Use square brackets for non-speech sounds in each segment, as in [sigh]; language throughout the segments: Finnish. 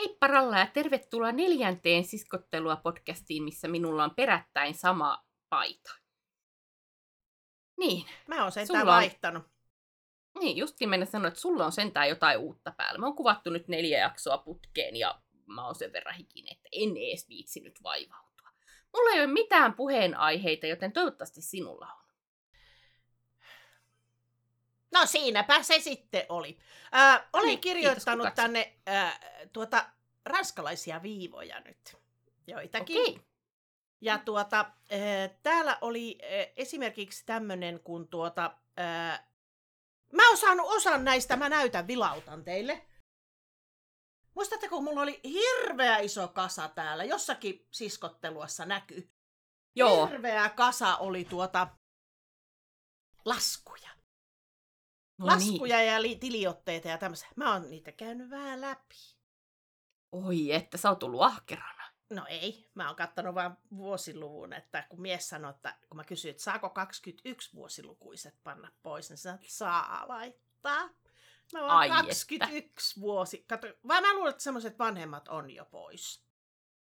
Heippa Ralla ja tervetuloa neljänteen siskottelua podcastiin, missä minulla on perättäin sama paita. Niin, Mä oon sentään Sulla on- vaihtanut. niin justiin mennä sanoa, että sulla on sentään jotain uutta päällä. Mä oon kuvattu nyt neljä jaksoa putkeen ja mä oon sen verran hikinen, että en ees viitsi nyt vaivautua. Mulla ei ole mitään puheenaiheita, joten toivottavasti sinulla on. No siinäpä se sitten oli. Ää, olen niin, kirjoittanut kiitos, tänne ää, tuota, ranskalaisia viivoja nyt. Joitakin. Okei. Ja tuota, ää, täällä oli ää, esimerkiksi tämmönen, kun tuota... Ää, mä oon saanut osan näistä, mä näytän, vilautan teille. Muistatteko, kun mulla oli hirveä iso kasa täällä, jossakin siskotteluassa näkyy. Joo, Hirveä kasa oli tuota laskuja. No laskuja niin. ja li- tiliotteita ja tämmöisiä. Mä oon niitä käynyt vähän läpi. Oi, että sä oot ollut ahkerana. No ei, mä oon kattanut vaan vuosiluvun, että kun mies sanoi, että kun mä kysyin, että saako 21 vuosilukuiset panna pois, niin että saa laittaa. Mä vaan Ai 21 vuosi. Kato, vai mä luulen, että semmoiset vanhemmat on jo pois.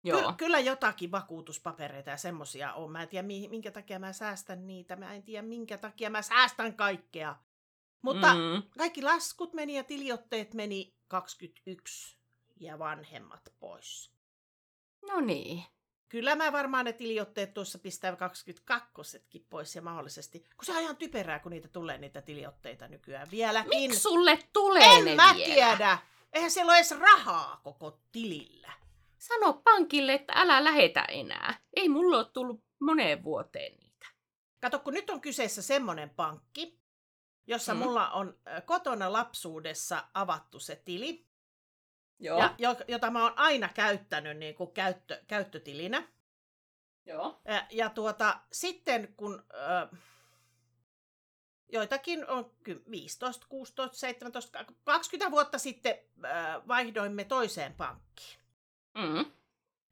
Joo. Ky- kyllä jotakin vakuutuspapereita ja semmosia on. Mä en tiedä, mi- minkä takia mä säästän niitä. Mä en tiedä, minkä takia mä säästän kaikkea. Mutta mm. Kaikki laskut meni ja tiliotteet meni 21 ja vanhemmat pois. No niin. Kyllä mä varmaan ne tiliotteet tuossa pistää 22 pois ja mahdollisesti. Kun se on ihan typerää, kun niitä tulee niitä tiliotteita nykyään vieläkin. Miksi sulle tulee en ne mä vielä? tiedä. Eihän siellä ole edes rahaa koko tilillä. Sano pankille, että älä lähetä enää. Ei mulla ole tullut moneen vuoteen niitä. Kato, kun nyt on kyseessä semmoinen pankki, jossa Mm. mulla on kotona lapsuudessa avattu se tili, Joo. ja, jo, jota mä oon aina käyttänyt niin kuin käyttö, käyttötilinä. Joo. Ja, ja tuota, sitten kun ö, joitakin on ky- 15, 16, 17, 20 vuotta sitten ö, vaihdoimme toiseen pankkiin. Mm.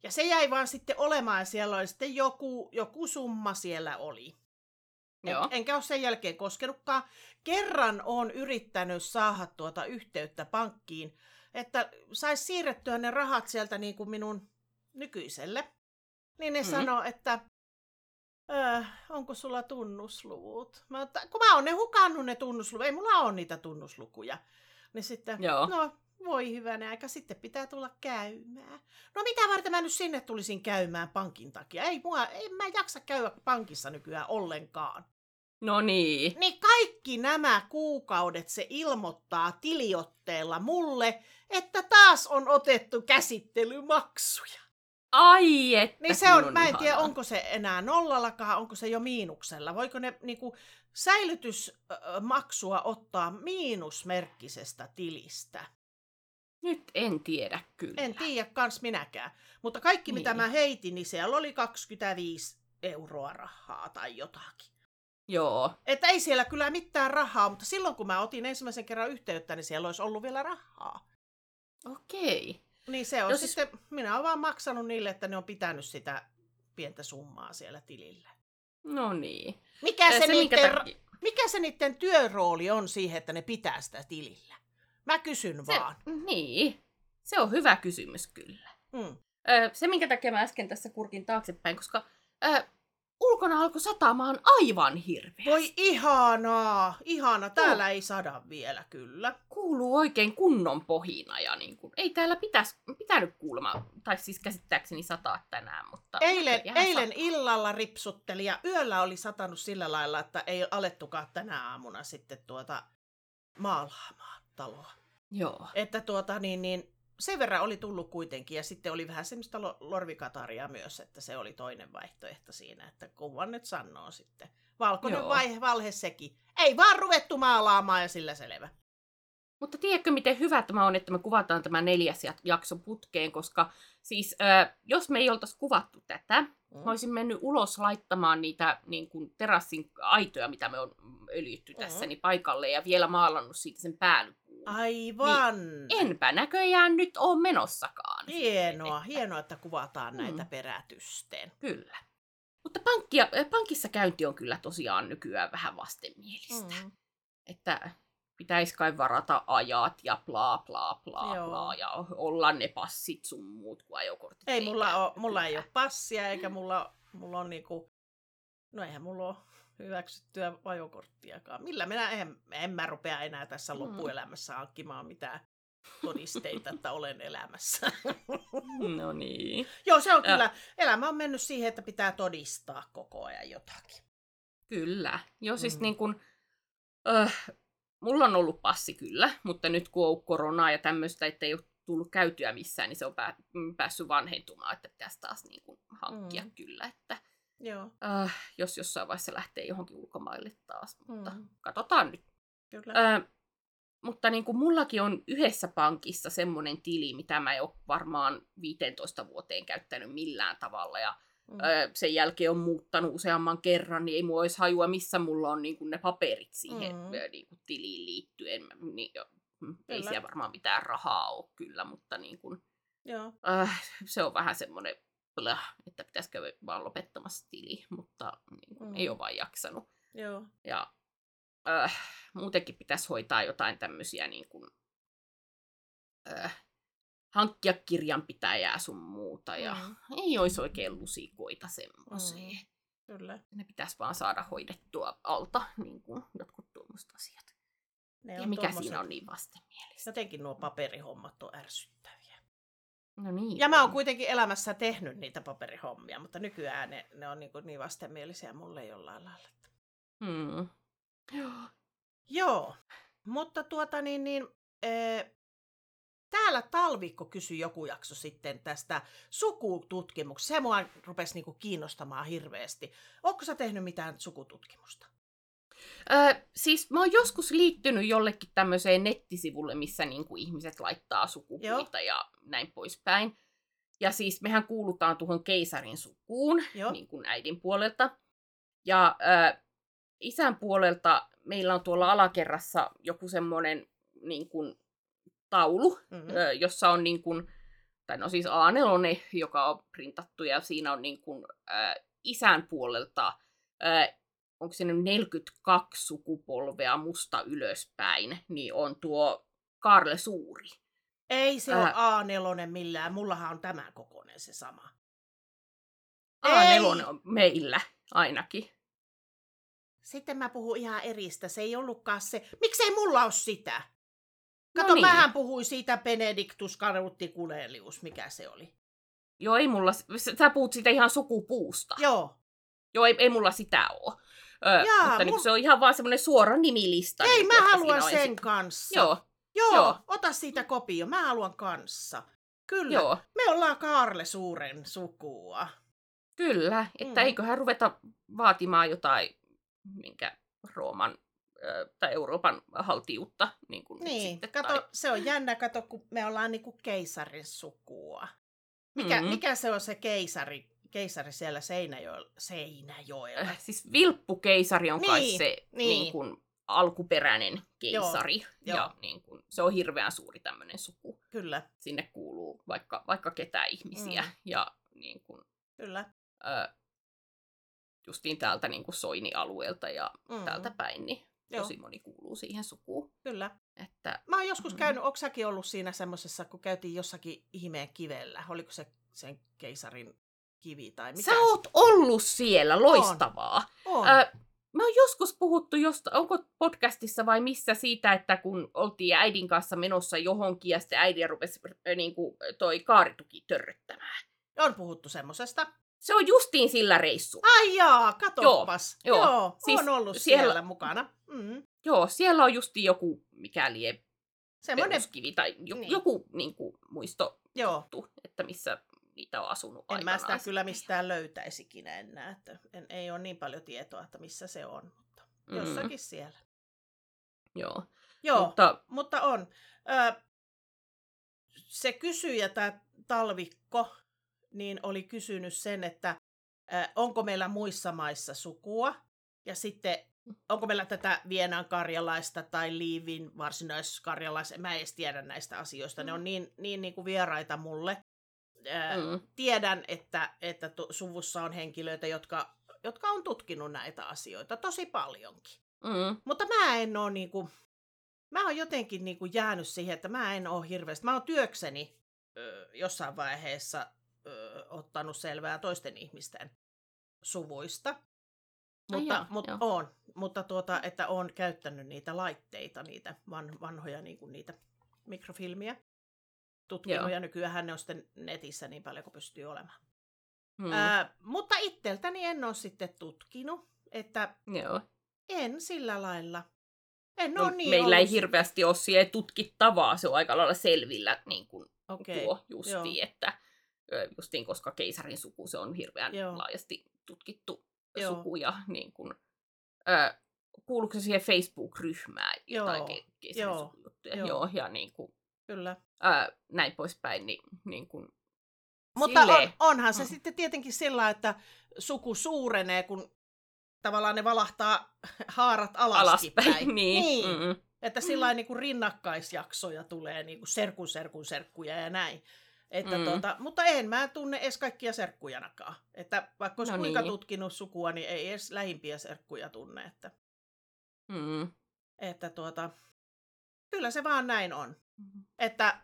Ja se jäi vaan sitten olemaan, ja siellä oli sitten joku, joku summa siellä oli. En, Joo. enkä ole sen jälkeen koskenutkaan. Kerran on yrittänyt saada tuota yhteyttä pankkiin, että saisi siirrettyä ne rahat sieltä niin kuin minun nykyiselle. Niin ne mm. sanoo, että öö, onko sulla tunnusluvut? Mä, otta, kun mä oon ne hukannut ne tunnusluvut, ei mulla ole niitä tunnuslukuja. Niin sitten, Joo. no voi hyvänä aika, sitten pitää tulla käymään. No mitä varten mä nyt sinne tulisin käymään pankin takia? Ei mua, en mä jaksa käydä pankissa nykyään ollenkaan. No niin. Niin kaikki nämä kuukaudet se ilmoittaa tiliotteella mulle, että taas on otettu käsittelymaksuja. Ai että Niin se on, mä en tiedä, ihanaa. onko se enää nollallakaan, onko se jo miinuksella. Voiko ne niinku, säilytysmaksua ottaa miinusmerkkisestä tilistä? Nyt en tiedä kyllä. En tiedä kans minäkään. Mutta kaikki mitä Niin. mä heitin, niin siellä oli 25 euroa rahaa tai jotakin. Joo. Että ei siellä kyllä mitään rahaa, mutta silloin kun mä otin ensimmäisen kerran yhteyttä, niin siellä olisi ollut vielä rahaa. Okei. Niin se on No siis- sitten, minä olen vaan maksanut niille, että ne on pitänyt sitä pientä summaa siellä tilillä. No niin. Mikä se, se minkä niiden, takia- mikä se niiden työrooli on siihen, että ne pitää sitä tilillä? Mä kysyn Se, vaan. niin. Se on hyvä kysymys kyllä. Mm. Ö, se, minkä takia mä äsken tässä kurkin taaksepäin, koska ö, ulkona alkoi satamaan aivan hirveä. Voi ihanaa, ihana. Täällä ei sada vielä kyllä. Kuuluu oikein kunnon pohina ja niin kuin, ei täällä pitäisi, pitänyt kuulemma, tai siis käsittääkseni sataa tänään, mutta... Eilen, eilen sataa. illalla ripsutteli ja yöllä oli satanut sillä lailla, että ei alettukaan tänä aamuna sitten tuota maalaamaan taloa. Joo. Että tuota niin, niin sen verran oli tullut kuitenkin ja sitten oli vähän semmoista lo- lorvikataria myös, että se oli toinen vaihtoehto siinä, että kuvan nyt sanoo sitten. Valkoinen Joo. vaihe, valhe sekin. Ei vaan ruvettu maalaamaan ja sillä selvä. Mutta tiedätkö, miten hyvä tämä on, että me kuvataan tämä neljäs jak- jakso putkeen, koska siis ö, jos me ei oltaisi kuvattu tätä, Mm. mä olisin mennyt ulos laittamaan niitä niin kuin terassin aitoja, mitä me on öljytty tässä, Mhm. niin paikalle ja vielä maalannut siitä sen päällypuun. Aivan. Enpä näköjään nyt ole menossakaan. Hienoa, hienoa, että kuvataan Mm. näitä perätysten. Kyllä. Mutta pankkia, äh, pankissa käynti on kyllä tosiaan nykyään vähän vastenmielistä. Mm. Että pitäisi kai varata ajat ja bla bla bla Joo. bla ja olla ne passit sun muut kuin ajokortit. Ei mulla, ole, mulla ei ole passia eikä mulla, mulla on niinku, no eihän mulla ole hyväksyttyä ajokorttiakaan. Millä minä en, en mä rupea enää tässä Mm. loppuelämässä hankkimaan mitään todisteita, että olen elämässä. [laughs] No niin. Joo, se on Ja- kyllä, elämä on mennyt siihen, että pitää todistaa koko ajan jotakin. Kyllä. Joo, siis Mm. niin kuin, äh, mulla on ollut passi kyllä, mutta nyt kun on koronaa ja tämmöistä, että ei ole tullut käytyä missään, niin se on pää, mm, päässyt vanhentumaan, että pitäisi taas niin kuin hankkia Mm. kyllä, että Joo, äh, jos jossain vaiheessa lähtee johonkin ulkomaille taas, mutta Mm. katsotaan nyt. kyllä. Äh, mutta niin kuin mullakin on yhdessä pankissa semmoinen tili, mitä mä en ole varmaan 15 vuoteen käyttänyt millään tavalla, ja Mm. ö, sen jälkeen on muuttanut useamman kerran, niin ei mulla olisi hajua, missä mulla on niin kuin ne paperit siihen Mm. mm. niin kuin tiliin liittyen. Niin, jo, mm, ei siellä varmaan mitään rahaa ole kyllä, mutta niin kuin, Joo, äh, se on vähän semmoinen, blah, että pitäisikö vaan lopettamassa tili, mutta niin kuin, Mm. ei ole vaan jaksanut. joo. Ja äh, muutenkin pitäisi hoitaa jotain tämmöisiä niin kuin, äh, hankkia kirjanpitäjää sun muuta, ja Mm. ei olisi oikein lusikoita semmoiseen. Mm. Kyllä. Ne pitäisi vaan saada hoidettua alta, niin kuin jotkut tuommoiset asiat. Ne Ja mikä tommoset- siinä on niin vastenmielistä? Jotenkin nuo paperihommat on ärsyttäviä. No niin. Ja mä oon kuitenkin elämässä tehnyt niitä paperihommia, mutta nykyään ne, ne on niin, niin vastenmielisiä mulle jollain lailla. Hmm. Joo. Joo, mutta tuota niin, niin ee, täällä Talvikko kysyi joku jakso sitten tästä sukututkimuksesta. Se mua rupesi niinku kiinnostamaan hirveästi. Onko sä tehnyt mitään sukututkimusta? Ö, siis mä oon joskus liittynyt jollekin tämmöiseen nettisivulle, missä niin kuin ihmiset laittaa sukupuita ja näin poispäin. Ja siis mehän kuulutaan tuohon keisarin sukuun, Joo. niin kuin äidin puolelta. Ja ö, isän puolelta meillä on tuolla alakerrassa joku semmoinen niin kuin taulu, Mm-hmm. ö, jossa on niin kuin, tai no siis A4, joka on printattu ja siinä on niin kuin, ä, isän puolelta, ä, onko se nyt 42 sukupolvea musta ylöspäin, niin on tuo Karle Suuri. Ei se Ää. ole A4 millään. Mullahan on tämän kokoinen se sama. A4 on meillä ainakin. Sitten mä puhun ihan eristä. Se ei ollutkaan se. Miksei mulla ole sitä? Kato, No niin. mähän puhuin siitä Benedictus Caruticulelius, mikä se oli. Joo, ei mulla, sä sä puhut siitä ihan sukupuusta. Joo. Joo, ei, ei mulla sitä ole. Ö, Jaa, mutta niin mul- se on ihan vaan semmoinen suora nimilista. Ei, niin mä haluan sen ensin- kanssa. Joo, Joo, Joo. ota siitä kopio. Mä haluan kanssa. Kyllä. joo. Me ollaan Kaarle Suuren sukua. Kyllä, että Mm. eiköhän ruveta vaatimaan jotain, minkä Rooman tai Euroopan haltiutta. Niin, kuin Niin, sitten, kato, tai... se on jännä, kato, kun me ollaan niinku keisarin sukua. Mikä, Mhm. mikä se on se keisari, keisari siellä Seinäjoella? Seinäjoella. Äh, siis vilppukeisari on kai Niin, se niin. niin kuin, alkuperäinen keisari. Joo. ja niin kuin, se on hirveän suuri tämmöinen suku. Kyllä, Sinne kuuluu vaikka, vaikka ketä ihmisiä. Mm. Ja niin kuin, kyllä. ö, justiin täältä niin kuin Soini-alueelta ja Mm. täältä päin, niin Joo. tosi moni kuuluu siihen sukuun. Kyllä. Että Mä oon joskus Mm. käynyt, onko ollut siinä semmoisessa, kun käytiin jossakin ihmeen kivellä? Oliko se sen keisarin kivi tai mitä? Sä oot ollut siellä, loistavaa. On. Ö, mä oon joskus puhuttu, josta, onko podcastissa vai missä siitä, että kun oltiin äidin kanssa menossa johonkin ja sitten äidin rupesi niin kuin, toi kaarituki törröttämään. On puhuttu semmosesta. Se on justiin sillä reissulla. Ai jaa, katoppas. Joo, Joo, joo. Siis on ollut siellä- siellä, mukana. Mm. Joo, siellä on justiin joku, mikä lie Semmoinen, peruskivi tai jo, Niin. joku niin kuin, muisto, joo. että missä niitä on asunut En mä sitä kyllä mistään löytäisikin enää. Että en, ei ole niin paljon tietoa, että missä se on. Mutta Mm, jossakin siellä. Joo, Joo, mutta mutta on. Ö, se kysyjä, tämä Talvikko, niin oli kysynyt sen, että ö, onko meillä muissa maissa sukua, ja sitten onko meillä tätä Vienan karjalaista tai Liivin varsinaiskarjalaista, mä en edes tiedä näistä asioista, ne on niin, niin, niin kuin vieraita mulle. Mm, Tiedän, että, että tu- suvussa on henkilöitä, jotka, jotka on tutkinut näitä asioita tosi paljonkin. mm, Mutta mä en ole niinku, mä oon jotenkin niin kuin jäänyt siihen, että mä en ole hirveästi. Mä oon työkseni ö, jossain vaiheessa ö, ottanut selvää toisten ihmisten suvuista. Mutta, jaa, mutta joo. on, mutta tuota, että on käyttänyt niitä laitteita, niitä van, vanhoja niin kuin niitä mikrofilmiä. Tutkinut Joo. ja nykyään ne on sitten netissä niin paljon kuin pystyy olemaan. Mm. Mm. Ää, mutta itseltäni en ole sitten tutkinut, että Joo. en sillä lailla. En No, ole niin meillä ei ollut- hirveästi ole siihen tutkittavaa, se on aika lailla selvillä niin kuin Okei, tuo justiin, joo. että justiin koska keisarin suku se on hirveän Joo. laajasti tutkittu Joo. suku ja niin kuin, ö, kuuluuko se siihen Facebook-ryhmään jotain Joo, ke- keisarin joo, sukujuttuja, joo. joo, ja niin kuin, Kyllä. ö, näin poispäin, niin, niin kuin, Mutta on, onhan se Mm. sitten tietenkin sillä, että suku suurenee, kun tavallaan ne valahtaa [laughs] haarat alaskin alaspäin, päin. [laughs] niin, niin. Mm-mm. Että sillä niin kuin rinnakkaisjaksoja tulee, niin kuin serkun, serkun, serkkuja ja näin. Että Mm. mm. tuota, mutta en mä tunne edes kaikkia serkkujanakaan. Että vaikka olisi no kuinka niin. tutkinut sukua, niin ei edes lähimpiä serkkuja tunne. Että, Mm. että tuota, kyllä se vaan näin on. Mm. Että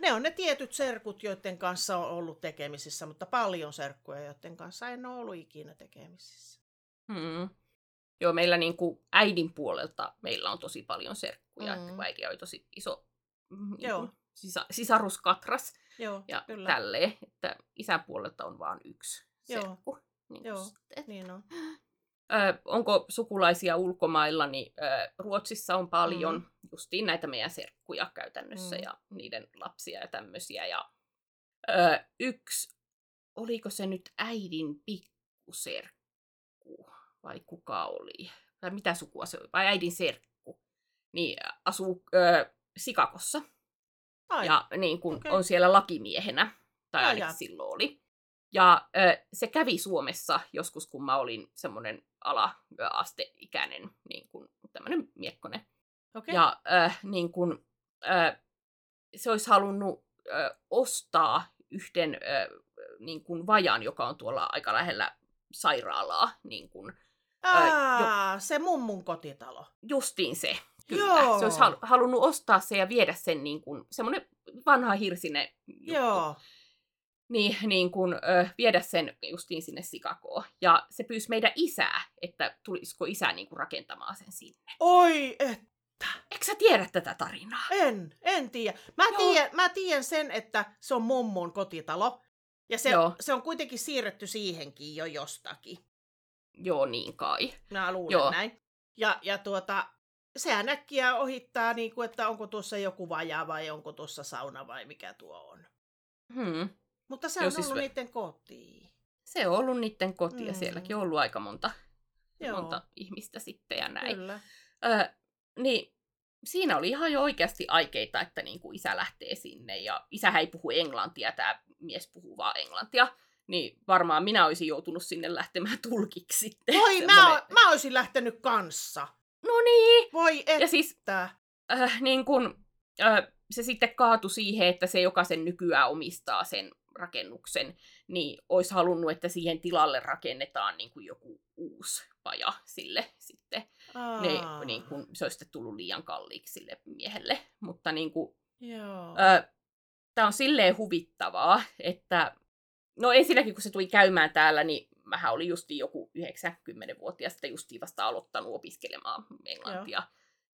ne on ne tietyt serkut, joiden kanssa on ollut tekemisissä, mutta paljon serkkuja, joiden kanssa en ole ollut ikinä tekemisissä. Mm. Joo, meillä niin kuin äidin puolelta meillä on tosi paljon serkkuja, mm. että kun äiti oli tosi iso niin Joo. sisa, sisaruskatras Joo, ja kyllä. tälleen, että isän puolelta on vain yksi Joo. serkku. Niin Joo. Niin on. [gasps] Ö, onko sukulaisia ulkomailla, niin ö, Ruotsissa on paljon Mm. justiin näitä meidän serkkuja käytännössä Mm. ja niiden lapsia ja tämmöisiä. Ja, ö, yksi, oliko se nyt äidin pikkuserkku vai kuka oli? Tai mitä sukua se oli? Vai äidin serkku? Niin asuu ö, Sikakossa Ai, ja niin kun okei. on siellä lakimiehenä, tai Jaa, ainakin silloin oli. Ja ö, se kävi Suomessa joskus, kun mä olin semmoinen ala-asteikäinen, niin kuin tämmöinen miekkonen. okei. Ja ö, niin kun, ö, se olisi halunnut ö, ostaa yhden ö, niin kun vajan, joka on tuolla aika lähellä sairaalaa, niin kun, Aa, se mummun kotitalo. justiin se. Kyllä. Joo. Se olisi hal- halunnut ostaa se ja viedä sen niin kuin, semmoinen vanha hirsinen juttu. Joo. Niin, niin kun, ö, viedä sen justiin sinne Sikakoon. Ja se pyysi meidän isää, että tulisiko isä niin kuin rakentamaan sen sinne. Oi, et, Eikö sä tiedä tätä tarinaa? en, en tiedä. Mä tiedän, mä tiedän sen, että se on mummun kotitalo. Ja se, Joo. se on kuitenkin siirretty siihenkin jo jostakin. Joo, niin kai. Mä luulen Joo. näin. Ja, ja tuota, sehän äkkiä ohittaa, niin kuin, että onko tuossa joku vaja vai onko tuossa sauna vai mikä tuo on. Hmm. Mutta se Joo, on siis ollut ve- niiden kotiin. Se on ollut niiden koti ja Mm. sielläkin on ollut aika monta, Joo, monta ihmistä sitten ja näin. kyllä. Ö, niin siinä oli ihan jo oikeasti aikeita, että niin kuin isä lähtee sinne ja isähän ei puhu englantia, tämä mies puhuu vaan englantia. Niin varmaan minä olisin joutunut sinne lähtemään [laughs] tulkiksi sitten. Voi, mä, Semmonen- o- mä olisin lähtenyt kanssa. No niin, Voi että. ja siis äh, niin kun, äh, se sitten kaatui siihen, että se, joka sen nykyään omistaa sen rakennuksen, niin olisi halunnut, että siihen tilalle rakennetaan niin kuin joku uusi paja sille sitten. Ne, Aa, niin kun, se olisi sitten tullut liian kalliiksi sille miehelle. Mutta niin kuin, Joo. tämä on silleen huvittavaa, että no ensinnäkin kun se tuli käymään täällä, niin mähän olin justiin joku 90-vuotias, sitten justiin vasta aloittanut opiskelemaan englantia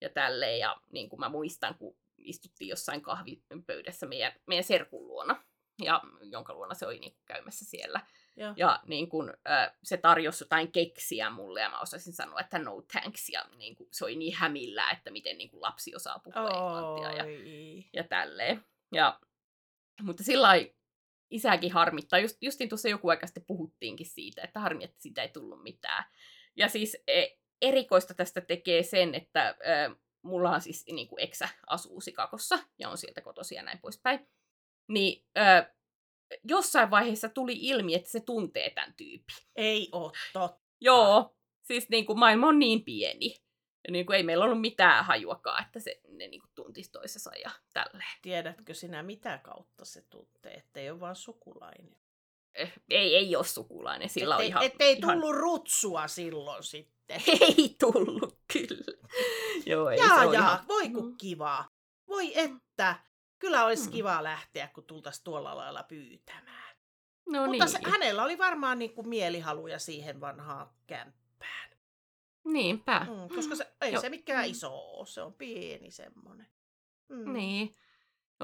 ja tälleen. Ja niin kuin mä muistan, kun istuttiin jossain kahvipöydässä meidän, meidän serkun luona, ja jonka luona se oli niin kuin käymässä siellä. Joo. Ja niin kun, äh, se tarjosi jotain keksiä mulle ja mä osasin sanoa, että no thanks. Ja niin kun, se oli niin hämillä, että miten niin kun lapsi osaa puhua englantia ja, Oi. ja tälleen. Ja, mutta sillä isäkin harmittaa. Just, justiin tuossa joku aika sitten puhuttiinkin siitä, että harmi, että siitä ei tullut mitään. Ja siis e, erikoista tästä tekee sen, että ö, mullahan siis niin kuin eksä asuu Sikakossa ja on sieltä kotosia ja näin poispäin. Niin ö, jossain vaiheessa tuli ilmi, että se tuntee tämän tyypin. Ei oo totta. Joo, siis niin kuin maailma on niin pieni. Ja niin kuin ei meillä ollut mitään hajuakaan, että se, ne niin kuin tuntisi toisensa ja tälleen. Tiedätkö sinä mitä kautta se tuntee, ettei ole vaan sukulainen? Eh, ei, ei ole sukulainen. Sillä ettei, on ihan, ettei ihan... tullut rutsua silloin sitten. [laughs] Ei tullut, kyllä. Joo, ei Jaa, se jaa, ihan... voi kun Mm. kivaa. Voi että. Kyllä olisi Mm. kivaa lähteä, kun tultaisiin tuolla lailla pyytämään. No Mutta niin. se, hänellä oli varmaan niin kuin mielihaluja siihen vanhaan kämppään. Niinpä. Mm, koska se, ei Joo. se mikään Mm. iso ole, se on pieni semmoinen. Mm. Niin.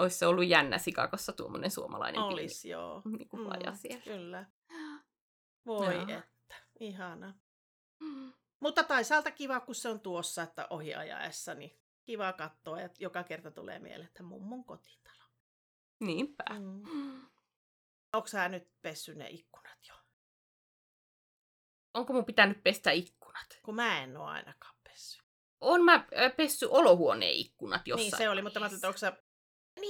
Olisi se ollut jännä Sikakossa tuommoinen suomalainen Olisi, joo. pieni niin kuin siellä. Kyllä. Voi Joo. että, ihana. Mutta toisaalta kiva, kun se on tuossa, että ohi ajaessa, niin kiva katsoa, että joka kerta tulee mieleen, että mummon kotitalo. Niinpä. Mm. Onko sä nyt pessy ne ikkunat jo? Onko mun pitänyt pestä ikkunat? Kun mä en ole ainakaan pessy. On mä pessy olohuoneen ikkunat jossain niin se oli, mutta mä ajattelin, että onko sä...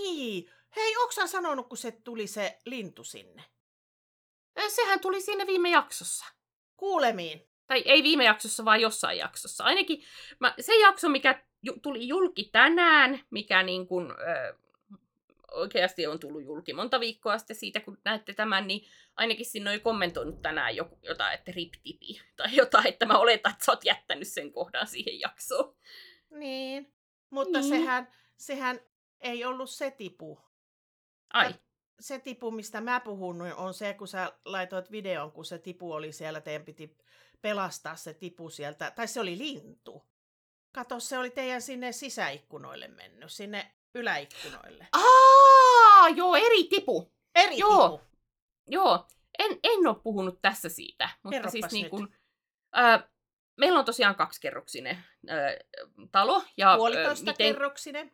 Niin, hei, sä sanonut, kun se tuli se lintu sinne? Sehän tuli siinä viime jaksossa. Kuulemiin. Tai ei viime jaksossa, vaan jossain jaksossa. Ainakin mä, se jakso, mikä ju, tuli julki tänään, mikä niin kuin, ö, oikeasti on tullut julki monta viikkoa sitten siitä, kun näette tämän, niin ainakin sinne oli kommentoinut tänään joku, jotain, että rip-tipi, tai jotain, että mä oletan, että sä oot jättänyt sen kohdan siihen jaksoon. Niin. Mutta Niin. sehän, sehän ei ollut se tipu. Ai, se tipu, mistä mä puhun, niin on se, kun sä laitoit videon, kun se tipu oli siellä, teidän piti pelastaa se tipu sieltä, tai se oli lintu. Kato, se oli teidän sinne sisäikkunoille mennyt, sinne yläikkunoille. Aa, joo, eri tipu. Eri Joo. tipu. Joo, en, en ole puhunut tässä siitä, mutta Kerropas siis niin kuin, ä, meillä on tosiaan kaksikerroksinen ä, talo. Ja, Puolitoista ä, miten, kerroksinen.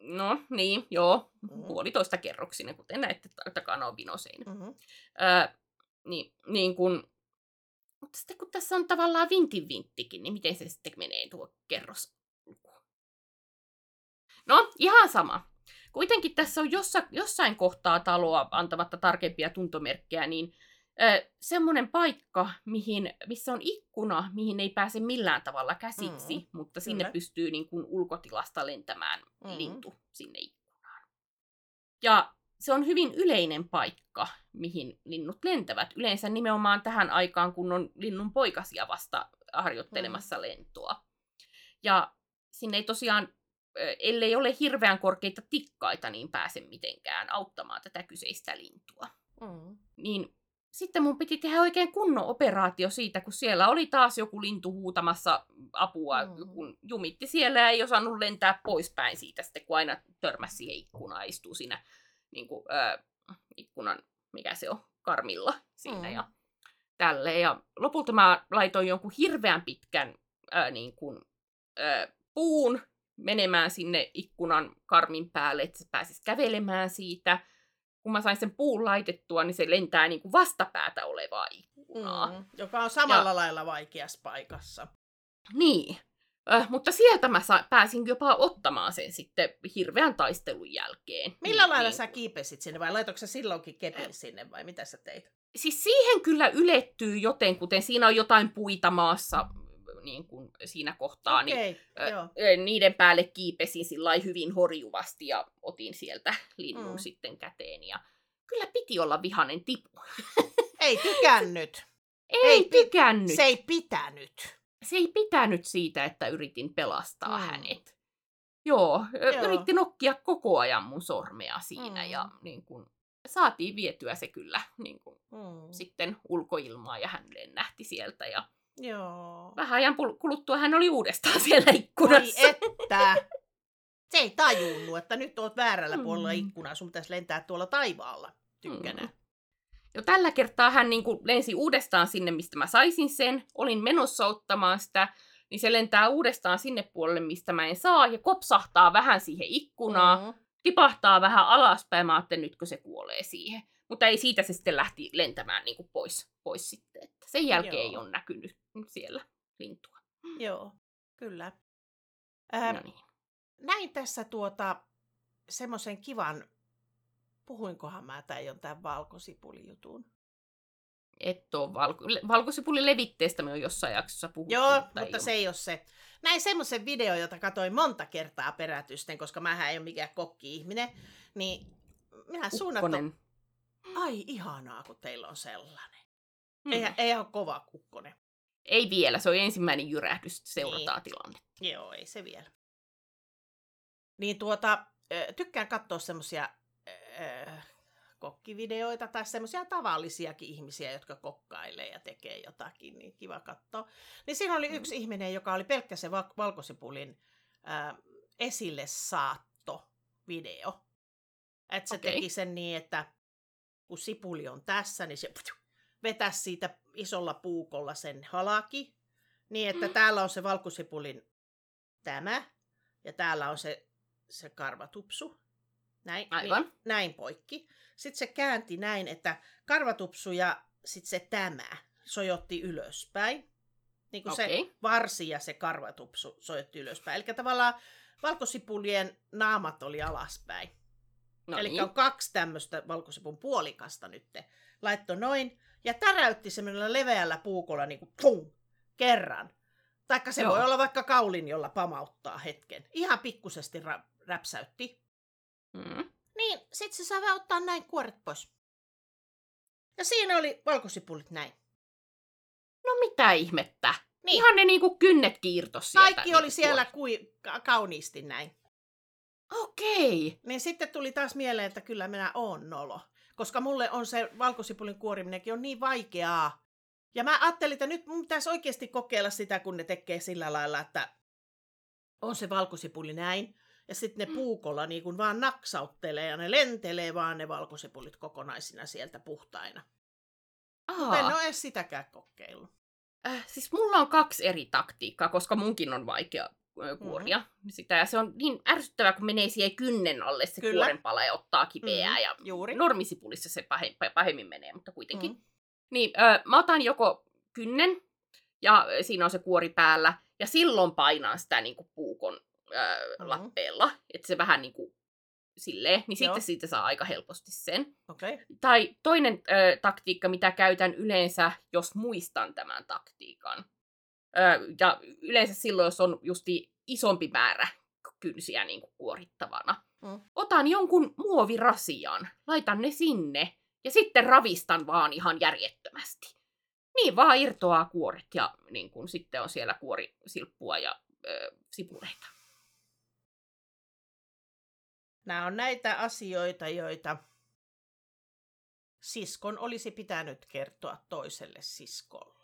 No niin, joo, Mhm. puolitoista kerroksinen, kuten näette ta- takana on vinoseinä. Mm-hmm. Ä, niin, niin kun, mutta sitten kun tässä on tavallaan vintin vinttikin, niin miten se sitten menee tuo kerros? No, ihan sama. Kuitenkin tässä on jossa, jossain kohtaa taloa antamatta tarkempia tuntomerkkejä, niin semmoinen paikka, mihin, missä on ikkuna, mihin ei pääse millään tavalla käsiksi, Mm, mutta sinne kyllä. pystyy niin kuin ulkotilasta lentämään Mm. lintu sinne ikkunaan. Ja se on hyvin yleinen paikka, mihin linnut lentävät. Yleensä nimenomaan tähän aikaan, kun on linnun poikasia vasta harjoittelemassa Mm. lentoa. Ja sinne ei tosiaan, ellei ole hirveän korkeita tikkaita, niin pääse mitenkään auttamaan tätä kyseistä lintua. Mm. Niin sitten mun piti tehdä oikein kunnon operaatio siitä, kun siellä oli taas joku lintu huutamassa apua, Mm. kun jumitti siellä ja ei osannut lentää poispäin siitä sitten, kun aina törmäsi siihen ikkunaan, istuu siinä niin kuin, äh, ikkunan, mikä se on, karmilla siinä Mm. ja tälleen. Ja lopulta mä laitoin jonkun hirveän pitkän äh, niin kuin, äh, puun menemään sinne ikkunan karmin päälle, että se pääsisi kävelemään siitä. Kun mä sain sen puun laitettua, niin se lentää niin kuin vastapäätä olevaa ikkunaa. Mm. Joka on samalla lailla vaikeassa paikassa. Niin. Äh, mutta sieltä mä sa- pääsin jopa ottamaan sen sitten hirveän taistelun jälkeen. Millä Niin- lailla niin sä kiipesit sinne vai laitoiko sä silloinkin kepin sinne vai mitä sä teit? Siis siihen kyllä ylettyy joten, kuten siinä on jotain puita maassa niin kuin siinä kohtaa, niin Okei, ö, joo. ö, niiden päälle kiipesin sillä hyvin horjuvasti ja otin sieltä linnun Mm. sitten käteen. Ja kyllä piti olla vihanen tipu. [laughs] Ei tykännyt. Ei, Ei tykännyt. Se ei pitänyt. se ei pitänyt siitä, että yritin pelastaa Mm. hänet. Joo, Joo. yritti nokkia koko ajan mun sormea siinä Mm. ja niin kuin, saatiin vietyä se kyllä niin kuin, Mm. sitten ulkoilmaan ja hän lennähti sieltä. Ja Joo. vähän ajan kuluttua hän oli uudestaan [laughs] siellä ikkunassa. että. Se ei tajunnut, että nyt oot väärällä puolella Mm. ikkunaa. Sun pitäisi lentää tuolla taivaalla tykkänä. Mm. Jo tällä kertaa hän niin kuin lensi uudestaan sinne, mistä mä saisin sen. Olin menossa ottamaan sitä, niin se lentää uudestaan sinne puolelle, mistä mä en saa, ja kopsahtaa vähän siihen ikkunaan, Mm. tipahtaa vähän alaspäin. Mä ajattelin, nytkö se kuolee siihen. Mutta ei siitä se sitten lähti lentämään niin kuin pois, pois sitten. Että sen jälkeen Joo. ei ole näkynyt siellä lintua. Joo, kyllä. Ää, No niin. näin tässä tuota semmoisen kivan, puhuinkohan mä tämän, tämän valkosipulijutun. Et ole valko- valkosipulin levitteestä me on jossain jaksossa puhuttu. Joo, mutta mutta ei se ole. ei ole se. Näin semmoisen video, jota katsoin monta kertaa perätysten, koska mä en ole mikään kokki-ihminen, niin minä suunnattu... Ai ihanaa, kun teillä on sellainen. Hmm. Eihän, eihän ole kova kukkonen. Ei vielä, se on ensimmäinen jyrähdys, seurataan niin. tilanne. Joo, ei se vielä. Niin tuota, tykkään katsoa semmosia ö, kokkivideoita tai semmoisia tavallisiakin ihmisiä, jotka kokkailee ja tekee jotakin, niin kiva katsoa. Niin siinä oli yksi Mm. ihminen, joka oli pelkkä se val- valkosipulin esille saatto video. Että se Okei. teki sen niin, että kun sipuli on tässä, niin se [laughs] vetäisi siitä isolla puukolla sen halaki, niin että Mm. täällä on se valkosipulin tämä, ja täällä on se, se karvatupsu. Näin, Aivan. Niin, näin poikki. Sitten se käänti näin, että karvatupsu ja sitten se tämä sojotti ylöspäin. Niin kuin se Okei. varsi ja se karvatupsu sojotti ylöspäin. Eli tavallaan valkosipulien naamat oli alaspäin. No Eli niin. on kaksi tämmöistä valkosipun puolikasta nyt. Laitto noin ja täräytti semmoisella leveällä puukolla niin kuin pum, kerran. Taikka se Joo. voi olla vaikka kaulin, jolla pamauttaa hetken. Ihan pikkusesti ra- räpsäytti. Mm. Niin, sit se saa ottaa näin kuoret pois. Ja siinä oli valkosipulit näin. No mitä ihmettä? Niin. Ihan ne niinku kynnet kiirtos sieltä. Kaikki oli niinku siellä kui, ka- kauniisti näin. Okei. Niin sitten tuli taas mieleen, että kyllä minä oon nolo. Koska mulle on se valkosipulin kuoriminenkin on niin vaikeaa. Ja mä ajattelin, että nyt mun pitäisi oikeasti kokeilla sitä, kun ne tekee sillä lailla, että on se valkosipuli näin. Ja sitten ne Mm. puukolla niin kun vaan naksauttelee ja ne lentelee vaan ne valkosipulit kokonaisina sieltä puhtaina. Mutta en Aa, ole edes sitäkään kokeillut. äh, siis mulla on kaksi eri taktiikkaa, koska munkin on vaikea ö, Mm. kuoria sitä. Ja se on niin ärsyttävää, kun menee siihen kynnen alle se Kyllä. kuorenpala ja ottaa kipeää. Mm, Ja juuri. normisipulissa se pahe, pahemmin menee, mutta kuitenkin. Mm. Niin, ö, mä otan joko kynnen, ja siinä on se kuori päällä, ja silloin painaan sitä niin kuin puukon ö, Mhm. lappeella, että se vähän niin kuin silleen, niin Joo. sitten siitä saa aika helposti sen. Okay. Tai toinen ö, taktiikka, mitä käytän yleensä, jos muistan tämän taktiikan. Ja yleensä silloin, jos on justi isompi määrä kynsiä niin kuin kuorittavana. Mm. Otan jonkun muovirasian, laitan ne sinne ja sitten ravistan vaan ihan järjettömästi. Niin vaan irtoaa kuoret ja niin kun sitten on siellä kuorisilppua ja ö, sipuleita. Nämä on näitä asioita, joita siskon olisi pitänyt kertoa toiselle siskolleen.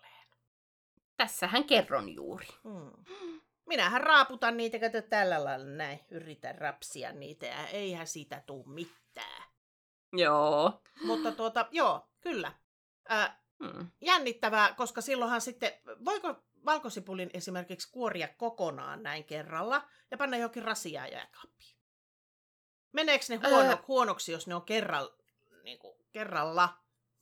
Tässähän kerron juuri. Hmm. Minähän raaputan niitä, kato tällä lailla näin, yritän rapsia niitä ja eihän siitä tuu mitään. Joo. Mutta tuota, joo, kyllä. Ää, Hmm. jännittävää, koska silloinhan sitten, voiko valkosipulin esimerkiksi kuoria kokonaan näin kerralla ja panna johonkin rasiaan jääkaappiin? Meneekö ne huono, Öö. huonoksi, jos ne on kerralla, niin kuin, kerralla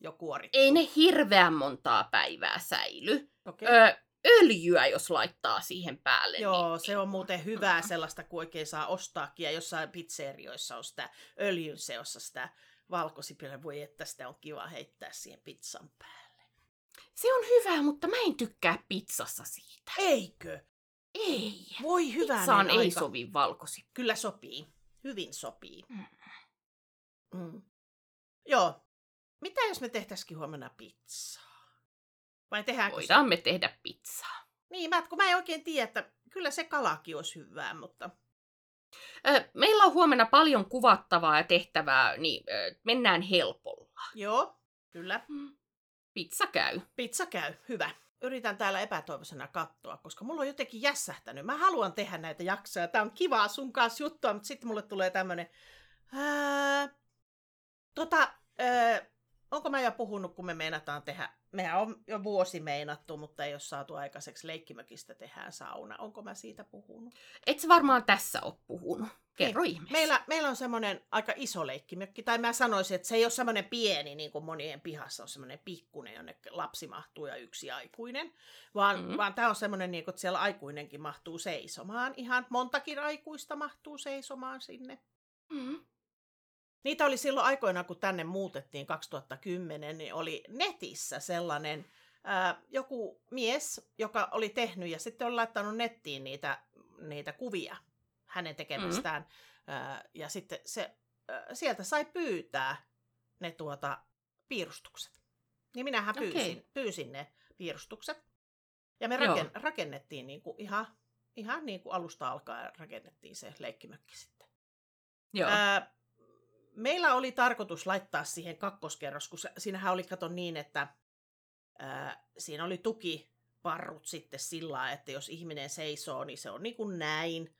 jo kuorittu? Ei ne hirveän montaa päivää säily. Okei. Ö, öljyä, jos laittaa siihen päälle. Joo, niin, se on muuten hyvää sellaista, kun oikein saa ostaakin. Ja jossain pizzerioissa on sitä öljyn seossa sitä valkosipilä. Voi että sitä on kiva heittää siihen pizzan päälle. Se on hyvää, mutta mä en tykkää pizzassa siitä. Eikö? Ei. Voi hyvää Pizzaan ei sovi valkosi. Kyllä sopii. Hyvin sopii. Mm. Mm. Joo. Mitä jos me tehtäisikin huomenna pizzaa? Vai tehdäänkö Voidaan me tehdä pizzaa. se? Niin, mä, kun mä en oikein tiedä, että kyllä se kalakin olisi hyvää, mutta... Ö, meillä on huomenna paljon kuvattavaa ja tehtävää, niin ö, mennään helpolla. Joo, kyllä. Pizza käy. Pizza käy, hyvä. Yritän täällä epätoivoisena katsoa, koska mulla on jotenkin jässähtänyt. Mä haluan tehdä näitä jaksoja. Tää on kivaa sun kanssa juttua, mutta sitten mulle tulee tämmönen... Ää, tota, onko mä jo puhunut, kun me meinataan tehdä... Mehän on jo vuosi meinattu, mutta ei ole saatu aikaiseksi leikkimökistä tehdään sauna. Onko mä siitä puhunut? Et sä varmaan tässä ole puhunut. Kerro ihmeessä. Meillä, meillä on semmoinen aika iso leikkimökki, tai mä sanoisin, että se ei ole semmoinen pieni, niin kuin monien pihassa on semmoinen pikkunen, jonne lapsi mahtuu ja yksi aikuinen, vaan, Mhm. mm. vaan tämä on semmoinen, niin kuin, että siellä aikuinenkin mahtuu seisomaan. Ihan montakin aikuista mahtuu seisomaan sinne. Mm. Niitä oli silloin aikoina, kun tänne muutettiin 2010, niin oli netissä sellainen ää, joku mies, joka oli tehnyt ja sitten oli laittanut nettiin niitä, niitä kuvia hänen tekemästään. Mm-hmm. Ää, ja sitten se, ää, sieltä sai pyytää ne tuota piirustukset. Niin minähän pyysin, Okei. pyysin ne piirustukset. Ja me Joo. raken, rakennettiin niin kuin ihan, ihan niin kuin alusta alkaen rakennettiin se leikkimökki sitten. Joo. Ää, meillä oli tarkoitus laittaa siihen kakkoskerros, kun siinähän oli kato niin, että ää, siinä oli tukiparrut sitten sillä että jos ihminen seisoo, niin se on niin kuin näin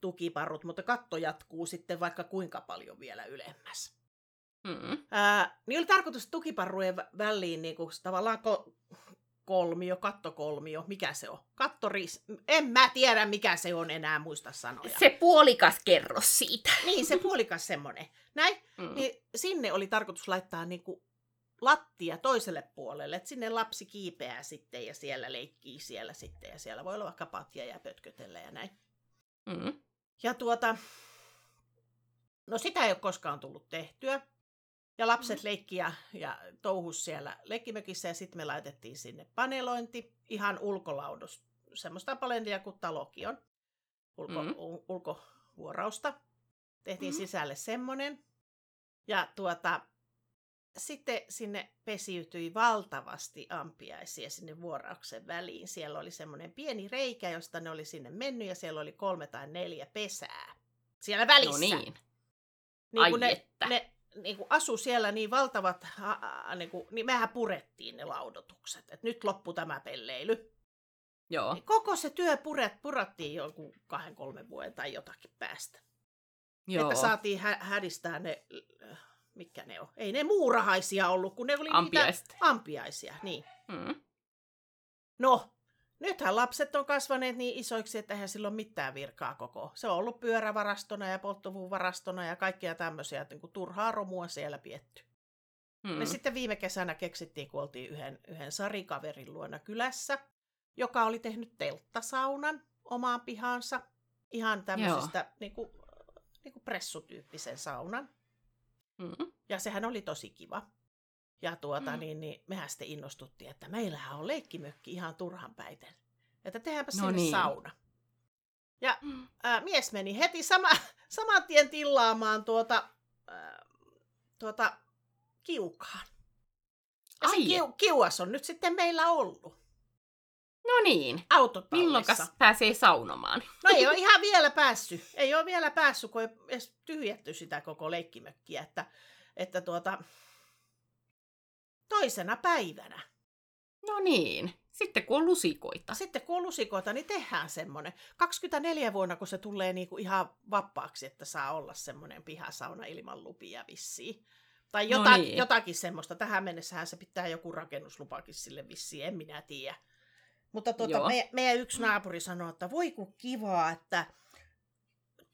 tukiparrut, mutta katto jatkuu sitten vaikka kuinka paljon vielä ylemmäs. Mm. Ää, niin oli tarkoitus tukiparrujen vä- väliin niin kuin tavallaan ko- kolmio, kattokolmio, mikä se on? Kattoris, en mä tiedä mikä se on enää muista sanoja. Se puolikas kerros siitä. Niin, se puolikas semmonen. Näin, Mm. niin sinne oli tarkoitus laittaa niinku lattia toiselle puolelle, että sinne lapsi kiipeää sitten ja siellä leikkii siellä sitten ja siellä voi olla vaikka patja ja pötkötellä ja näin. Mm. Ja tuota, no sitä ei ole koskaan tullut tehtyä. Ja lapset Mm. leikki ja, ja touhus siellä leikkimökissä ja sitten me laitettiin sinne panelointi, ihan ulkolaudus, semmoista paneelia kuin talokin on, ulko, Mm. u, ulkovuorausta. Tehtiin Mm. sisälle semmonen. Ja tuota, sitten sinne pesiytyi valtavasti ampiaisia sinne vuorauksen väliin. Siellä oli semmoinen pieni reikä, josta ne oli sinne mennyt ja siellä oli kolme tai neljä pesää. Siellä välissä. No niin. Niin Ai ne, että. ne niin kuin asu siellä niin valtavat, niin, kuin, niin mehän purettiin ne laudotukset. Et nyt loppu tämä pelleily. Joo. Niin koko se työ puret, purattiin jonkun kahden, kolmen vuoden tai jotakin päästä. Joo. Että saatiin hä- hädistää ne, äh, mitkä ne on. Ei ne muurahaisia ollut, kun ne oli Ampiaiset. niitä ampiaisia. Niin. Mm. No, nythän lapset on kasvaneet niin isoiksi, että eihän sillä ole mitään virkaa koko. Se on ollut pyörävarastona ja polttopuuvarastona ja kaikkea tämmöisiä, että niin turhaa romua siellä pietty. Mm. Me sitten viime kesänä keksittiin, kun oltiin yhden, yhden sarikaverin luona kylässä, joka oli tehnyt telttasaunan omaan pihaansa. Ihan tämmöisestä niin kuin, niin kuin pressutyyppisen saunan. Mm. Ja sehän oli tosi kiva. Ja tuota, Mm. niin, niin mehän sitten innostuttiin, että meillähän on leikkimökki ihan turhan päiten. Että tehdäänpä No sinne niin. sauna. Ja Mm. ää, mies meni heti sama, [laughs] saman tien tillaamaan tuota, ää, tuota kiukaan. Ja se Ai kiu, kiuas on nyt sitten meillä ollut No niin. autotallissa. Milloinkas pääsee saunomaan? No ei ole ihan vielä päässyt. Ei ole vielä päässyt, kun ei edes tyhjätty sitä koko leikkimökkiä. Että, että tuota, toisena päivänä. No niin. Sitten kun on lusikoita. Sitten kun on lusikoita, niin tehdään semmoinen. 24 vuonna, kun se tulee niinku ihan vapaaksi, että saa olla semmoinen pihasauna ilman lupia vissiin. Tai No jotakin, niin. jotakin semmoista. Tähän mennessähän se pitää joku rakennuslupakin sille vissiin, en minä tiedä. Mutta tuota, me, meidän yksi naapuri sanoi, että voi kun kivaa, että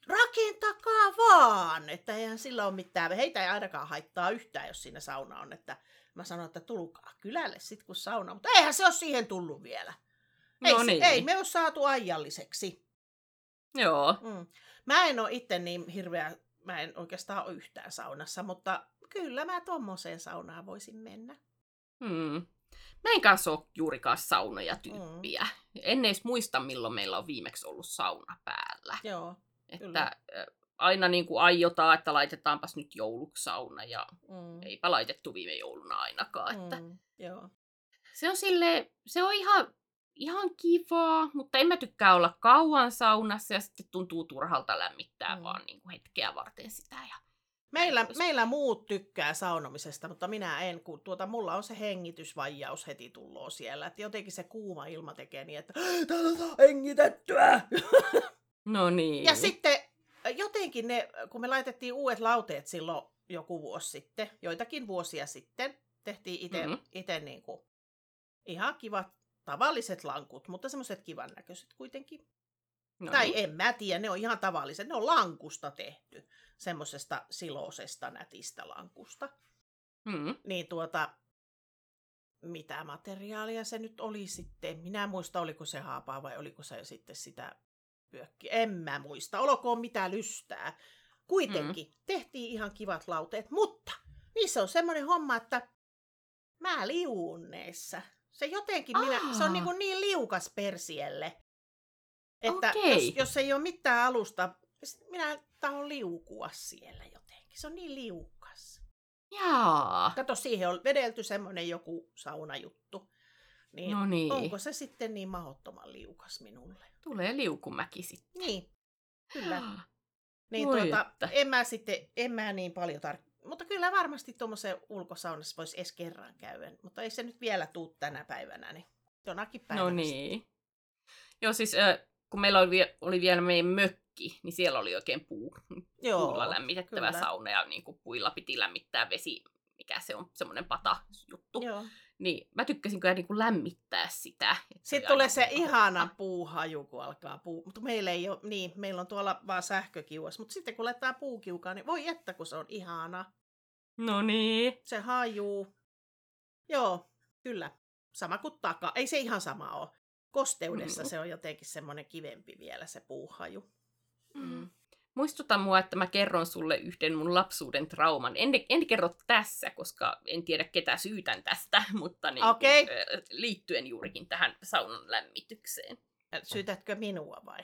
rakentakaa vaan, että eihän sillä ole mitään. Heitä ei ainakaan haittaa yhtään, jos siinä sauna on. Että mä sanoin, että tulkaa kylälle sit kun sauna, mutta eihän se ole siihen tullut vielä. Ei, No niin. ei me ole saatu ajalliseksi. Joo. Mm. Mä en ole itse niin hirveä, mä en oikeastaan ole yhtään saunassa, mutta kyllä mä tommoseen saunaan voisin mennä. Hmm. Mä en kanssa ole juurikaan saunoja tyyppiä. En edes muista, milloin meillä on viimeksi ollut sauna päällä. Joo. Että Kyllä. aina niin kuin aiotaan, että laitetaanpas nyt jouluksi sauna ja Mm. eipä laitettu viime jouluna ainakaan. Että Mm. Joo. se on sille, se on ihan, ihan kivaa, mutta en mä tykkää olla kauan saunassa ja sitten tuntuu turhalta lämmittää Mm. vaan niin kuin hetkeä varten sitä. Ja... Meillä, meillä muut tykkää saunomisesta, mutta minä en, kun tuota, mulla on se hengitysvaijaus heti tulloo siellä. Että jotenkin se kuuma ilma tekee niin, että täällä hengitettyä. [laughs] No niin. Ja sitten äh, jotenkin ne, kun me laitettiin uudet lauteet silloin joku vuosi sitten, joitakin vuosia sitten, tehtiin itse Mhm. mm-hmm. niin kuin ihan kivat tavalliset lankut, mutta semmoiset kivan näköiset kuitenkin. no Tai niin. en mä tiedä, ne on ihan tavalliset, ne on lankusta tehty, semmoisesta silosesta nätistä lankusta. Mm. Niin tuota, mitä materiaalia se nyt oli sitten? Minä muista, oliko se haapaa vai oliko se sitten sitä pyökkiä. En mä muista, olkoon mitä lystää. Kuitenkin mm. tehtiin ihan kivat lauteet, mutta niissä on semmoinen homma, että mä liuun neissä. Se jotenkin, minä, se on niin, kuin niin liukas persielle, että Okei. jos, jos ei ole mitään alusta, minä tahdon liukua siellä jotenkin. Se on niin liukas. Jaa. Kato, siihen on vedelty semmoinen joku saunajuttu. Niin No niin. onko se sitten niin mahdottoman liukas minulle? Tulee liukumäki sitten. Niin, kyllä. [gasps] Niin Voi tuota, että. en mä sitten, en mä niin paljon tar- Mutta kyllä varmasti tuommoisen ulkosaunassa voisi edes kerran käydä. Mutta ei se nyt vielä tuu tänä päivänä, niin jonakin päivänä. No niin. Joo, siis äh, kun meillä oli, oli vielä meidän mökki, niin siellä oli oikein puu, [laughs] Joo, puulla lämmitettävä kyllä. sauna ja niin kuin puilla piti lämmittää vesi, mikä se on, semmoinen pata juttu. Joo. Niin mä tykkäsin kyllä niin kuin lämmittää sitä. että Sitten tulee se ihana puuhaju, kun alkaa puu. Mutta meillä ei ole, niin, meillä on tuolla vaan sähkökiuas. Mutta sitten kun laittaa puukiukaan, niin voi että kun se on ihana. No niin. Se hajuu. Joo, kyllä. Sama kuin taka. Ei se ihan sama ole. Kosteudessa Mm. se on jotenkin semmoinen kivempi vielä se puuhaju. Mm. Muistuta mua, että mä kerron sulle yhden mun lapsuuden trauman. En, en kerro tässä, koska en tiedä ketä syytän tästä, [laughs] mutta niin Okei. kuin, ö, liittyen juurikin tähän saunan lämmitykseen. Syytätkö minua vai?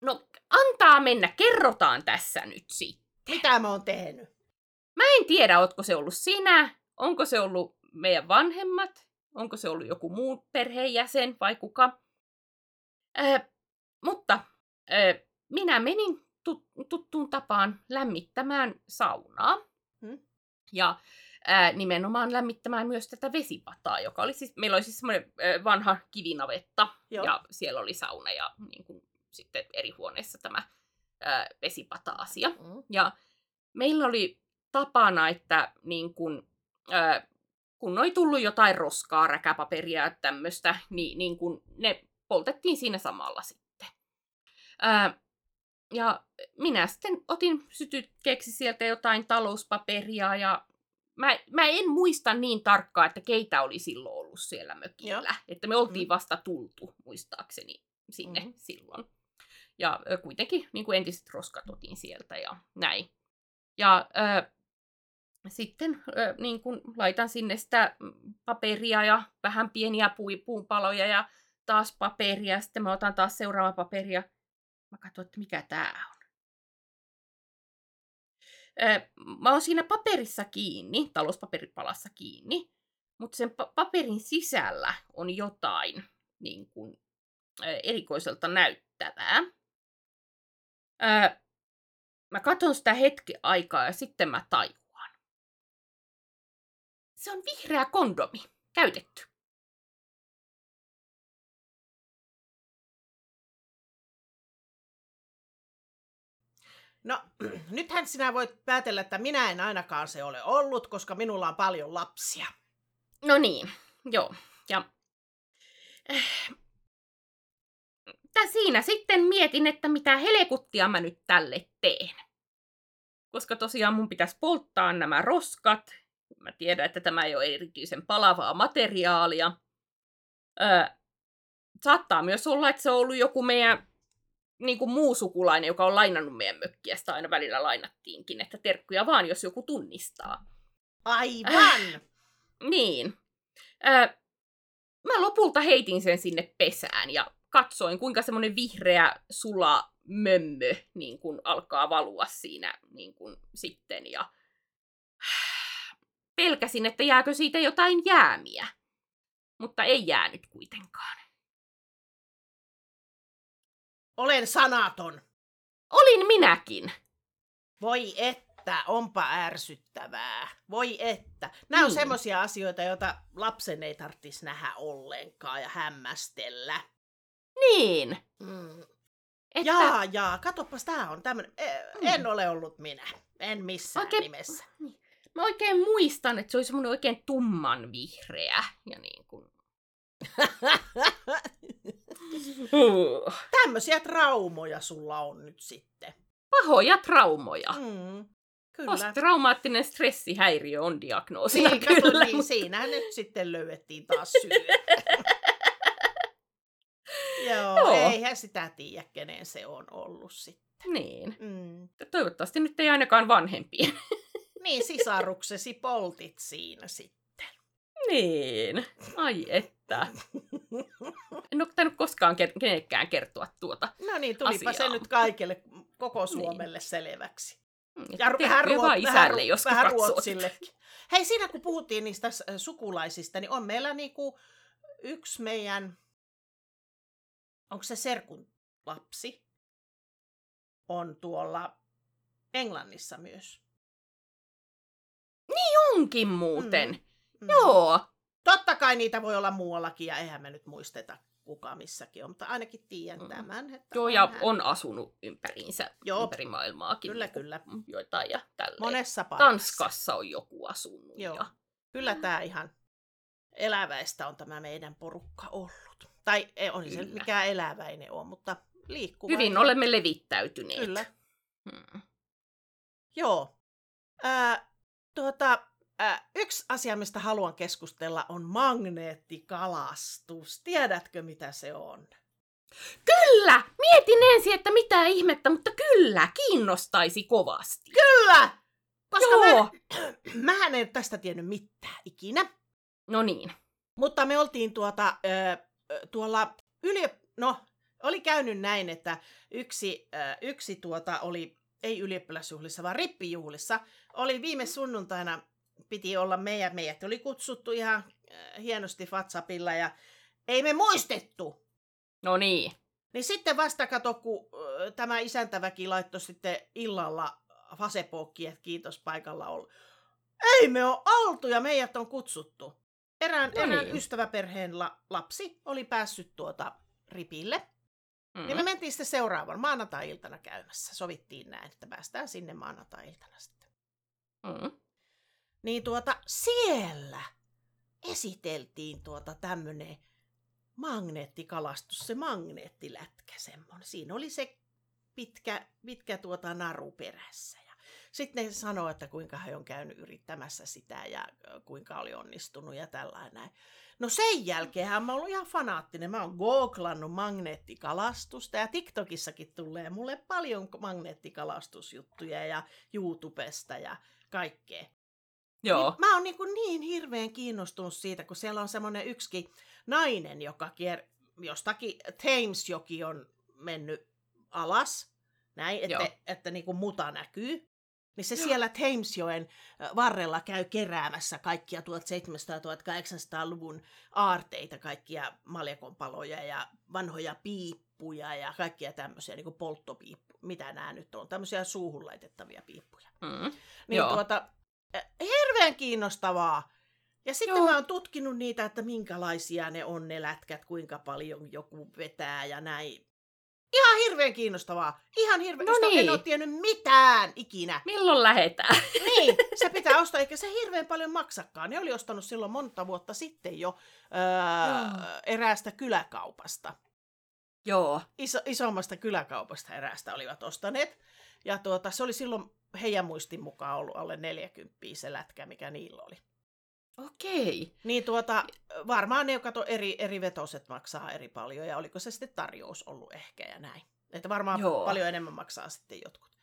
No, antaa mennä, kerrotaan tässä nyt sitten. Mitä mä oon tehnyt? Mä en tiedä, ootko se ollut sinä, onko se ollut meidän vanhemmat, onko se ollut joku muu perheenjäsen vai kuka. Ö, mutta ö, minä menin tut- tuttuun tapaan lämmittämään saunaa. Hmm? Ja ää, nimenomaan lämmittämään myös tätä vesipataa, joka oli siis, meillä oli siis semmoinen ö, vanha kivinavetta, Joo. ja siellä oli sauna ja niin kuin, sitten eri huoneissa tämä ää, vesipata-asia. Mm. Ja meillä oli tapana, että niin kun, ää, kun oli tullut jotain roskaa, räkäpaperia ja tämmöistä, niin, niin kun ne poltettiin siinä samalla sitten. Ää, ja minä sitten otin sytykkeeksi sieltä jotain talouspaperia ja mä, mä en muista niin tarkkaan, että keitä oli silloin ollut siellä mökillä. Joo. Että me oltiin Mm. vasta tultu, muistaakseni, sinne Mhm. silloin. Ja kuitenkin niin kuin entiset roskat otin sieltä ja näin. Ja ö, sitten ö, niin kuin laitan sinne sitä mm, paperia ja vähän pieniä pui- puunpaloja ja taas paperia. Sitten mä otan taas seuraava paperia. Mä katson, että mikä tää on. Ö, mä oon siinä paperissa kiinni, talouspaperipalassa kiinni, mutta sen pa- paperin sisällä on jotain niin kuin, erikoiselta näyttävää. Ö, mä katson sitä hetki aikaa ja sitten mä tajuan. Se on vihreä kondomi, käytetty. No, [clears throat] nythän sinä voit päätellä, että minä en ainakaan se ole ollut, koska minulla on paljon lapsia. No niin, joo. Ja äh, siinä sitten mietin, että mitä helekuttia mä nyt tälle teen. Koska tosiaan mun pitäisi polttaa nämä roskat. Mä tiedän, että tämä ei ole erityisen palavaa materiaalia. Öö, saattaa myös olla, että se on ollut joku meidän niin kuin muu sukulainen, joka on lainannut meidän mökkiä. Sitä aina välillä lainattiinkin, että terkkuja vaan, jos joku tunnistaa. Aivan! Niin. Öö, mä lopulta heitin sen sinne pesään ja katsoin, kuinka semmoinen vihreä sula mömmö niin kun alkaa valua siinä niin kun sitten. Ja pelkäsin, että jääkö siitä jotain jäämiä. Mutta ei jäänyt kuitenkaan. Olen sanaton. Olin minäkin. Voi että, onpa ärsyttävää. Voi että. Nämä on Niin. semmoisia asioita, joita lapsen ei tarvitsisi nähdä ollenkaan ja hämmästellä. Niin. Mm. Että Jaa, jaa, katoppas, tää on tämmönen. Mm. En ole ollut minä. En missään Oikein- nimessä. Niin. Mä oikein muistan, että se oli semmoinen oikein tumman vihreä. Ja niin kuin... [laughs] Tämmöisiä traumoja sulla on nyt sitten. Pahoja traumoja. Mm. Kyllä. Posttraumaattinen stressihäiriö on diagnoosina Niin, kato, kyllä. niin, mutta- siinähän nyt sitten löydettiin taas syy. [laughs] Joo, Joo. eihän sitä tiedä, kenen se on ollut sitten. Niin. Mm. Toivottavasti nyt ei ainakaan vanhempien. [laughs] Niin, sisaruksesi poltit siinä sitten. niin. Ai että. En ole tainnut koskaan kenellekään kertoa tuota. No niin, tulipa se Asiaa. nyt kaikille, koko Suomelle selväksi. Ja Tehkö vähän, vähän, isälle, jos vähän Ruotsillekin. Hei, siinä kun puhuttiin niistä s- sukulaisista, niin on meillä niinku yksi meidän, onko se serkun lapsi, on tuolla Englannissa myös. Onkin muuten. Mm. Mm. Joo. Totta kai niitä voi olla muuallakin ja eihän me nyt muisteta kuka missäkin on, mutta ainakin tiedän Mm. tämän. Että Joo, ja hän. on asunut ympäriinsä, Joo. ympäri maailmaakin. Kyllä, niinku kyllä. Joitain ja tälleen. Monessa paikassa. Tanskassa on joku asunut. Joo. Ja... Kyllä tämä ihan eläväistä on tämä meidän porukka ollut. Tai ei on se mikään eläväinen on, mutta liikkuva. Hyvin olemme levittäytyneet. Kyllä. Hmm. Joo. Ää, tuota, yksi asia, mistä haluan keskustella, on magneettikalastus. Tiedätkö, mitä se on? Kyllä! Mietin ensin, että mitä ihmettä, mutta kyllä, kiinnostaisi kovasti. Kyllä! Koska Joo. [clears throat] mä, mähän en tästä tiennyt mitään ikinä. No niin. Mutta me oltiin tuota, ö, tuolla yli... No, oli käynyt näin, että yksi, ö, yksi tuota oli, ei ylioppilasjuhlissa, vaan rippijuhlissa, oli viime sunnuntaina, piti olla meidän, meidät oli kutsuttu ihan ö, hienosti WhatsAppilla ja ei me muistettu. No niin. Niin sitten vasta kato, kun ö, tämä isäntäväki laittoi sitten illalla Fasepokki, että kiitos paikalla olla. Ei me ole oltu ja meidät on kutsuttu. Erään, No erään niin. ystäväperheen la, lapsi oli päässyt tuota ripille. Mm. Niin me mentiin sitten seuraavan maanantai-iltana käymässä. Sovittiin näin, että päästään sinne maanantai-iltana sitten. Mm. Niin tuota, siellä esiteltiin tuota tämmönen magneettikalastus, se magneettilätkä semmonen. Siinä oli se pitkä, pitkä tuota naru perässä. Ja sitten ne sanoo, että kuinka he on käynyt yrittämässä sitä ja kuinka oli onnistunut ja tällainen. No sen jälkeenhän mä oon ollut ihan fanaattinen. Mä oon googlannut magneettikalastusta ja TikTokissakin tulee mulle paljon magneettikalastusjuttuja ja YouTubesta ja kaikkea. Joo. Niin mä oon niin, niin hirveän kiinnostunut siitä, kun siellä on semmoinen yksikin nainen, joka kier... jostakin Thamesjoki on mennyt alas, näin, Joo. että, että niin kuin muta näkyy. Niin se Joo. siellä Thamesjoen varrella käy keräämässä kaikkia 1700-1800-luvun aarteita, kaikkia maljakonpaloja ja vanhoja piippuja ja kaikkia tämmöisiä niin kuin polttopiippuja, mitä nämä nyt on, tämmöisiä suuhun laitettavia piippuja. Mm. Niin Joo. tuota, hirveän kiinnostavaa. Ja sitten Joo. mä oon tutkinut niitä, että minkälaisia ne on ne lätkät, kuinka paljon joku vetää ja näin. Ihan hirveän kiinnostavaa. Ihan hirveän. No Josta En niin. ole tiennyt mitään ikinä. Milloin lähetään? [laughs] Niin, se pitää ostaa, eikä se hirveän paljon maksakaan. Ne oli ostanut silloin monta vuotta sitten jo öö, eräästä kyläkaupasta. Joo. Iso, isommasta kyläkaupasta eräästä olivat ostaneet. Ja tuota, se oli silloin heidän muistin mukaan ollut alle 40 se lätkä, mikä niillä oli. Okei. Niin tuota, varmaan ne, kato, eri, eri vetoset maksaa eri paljon, ja oliko se sitten tarjous ollut ehkä ja näin. Että varmaan Joo. paljon enemmän maksaa sitten jotkut.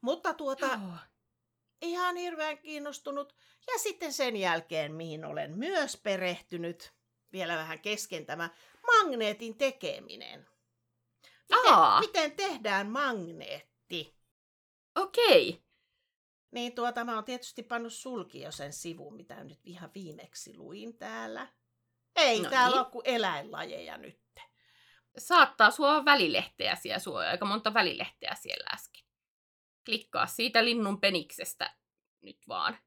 Mutta tuota, Joo. ihan hirveän kiinnostunut. Ja sitten sen jälkeen, mihin olen myös perehtynyt, vielä vähän kesken tämä magneetin tekeminen. Miten, Aa. miten tehdään magneetti? Okei. Niin tuota, mä oon tietysti pannut sulki jo sen sivun, mitä nyt ihan viimeksi luin täällä. Ei No täällä niin. ole kuin eläinlajeja nyt. Saattaa sua välilehteä siellä, sua aika monta välilehteä siellä äsken. Klikkaa siitä linnun peniksestä nyt vaan.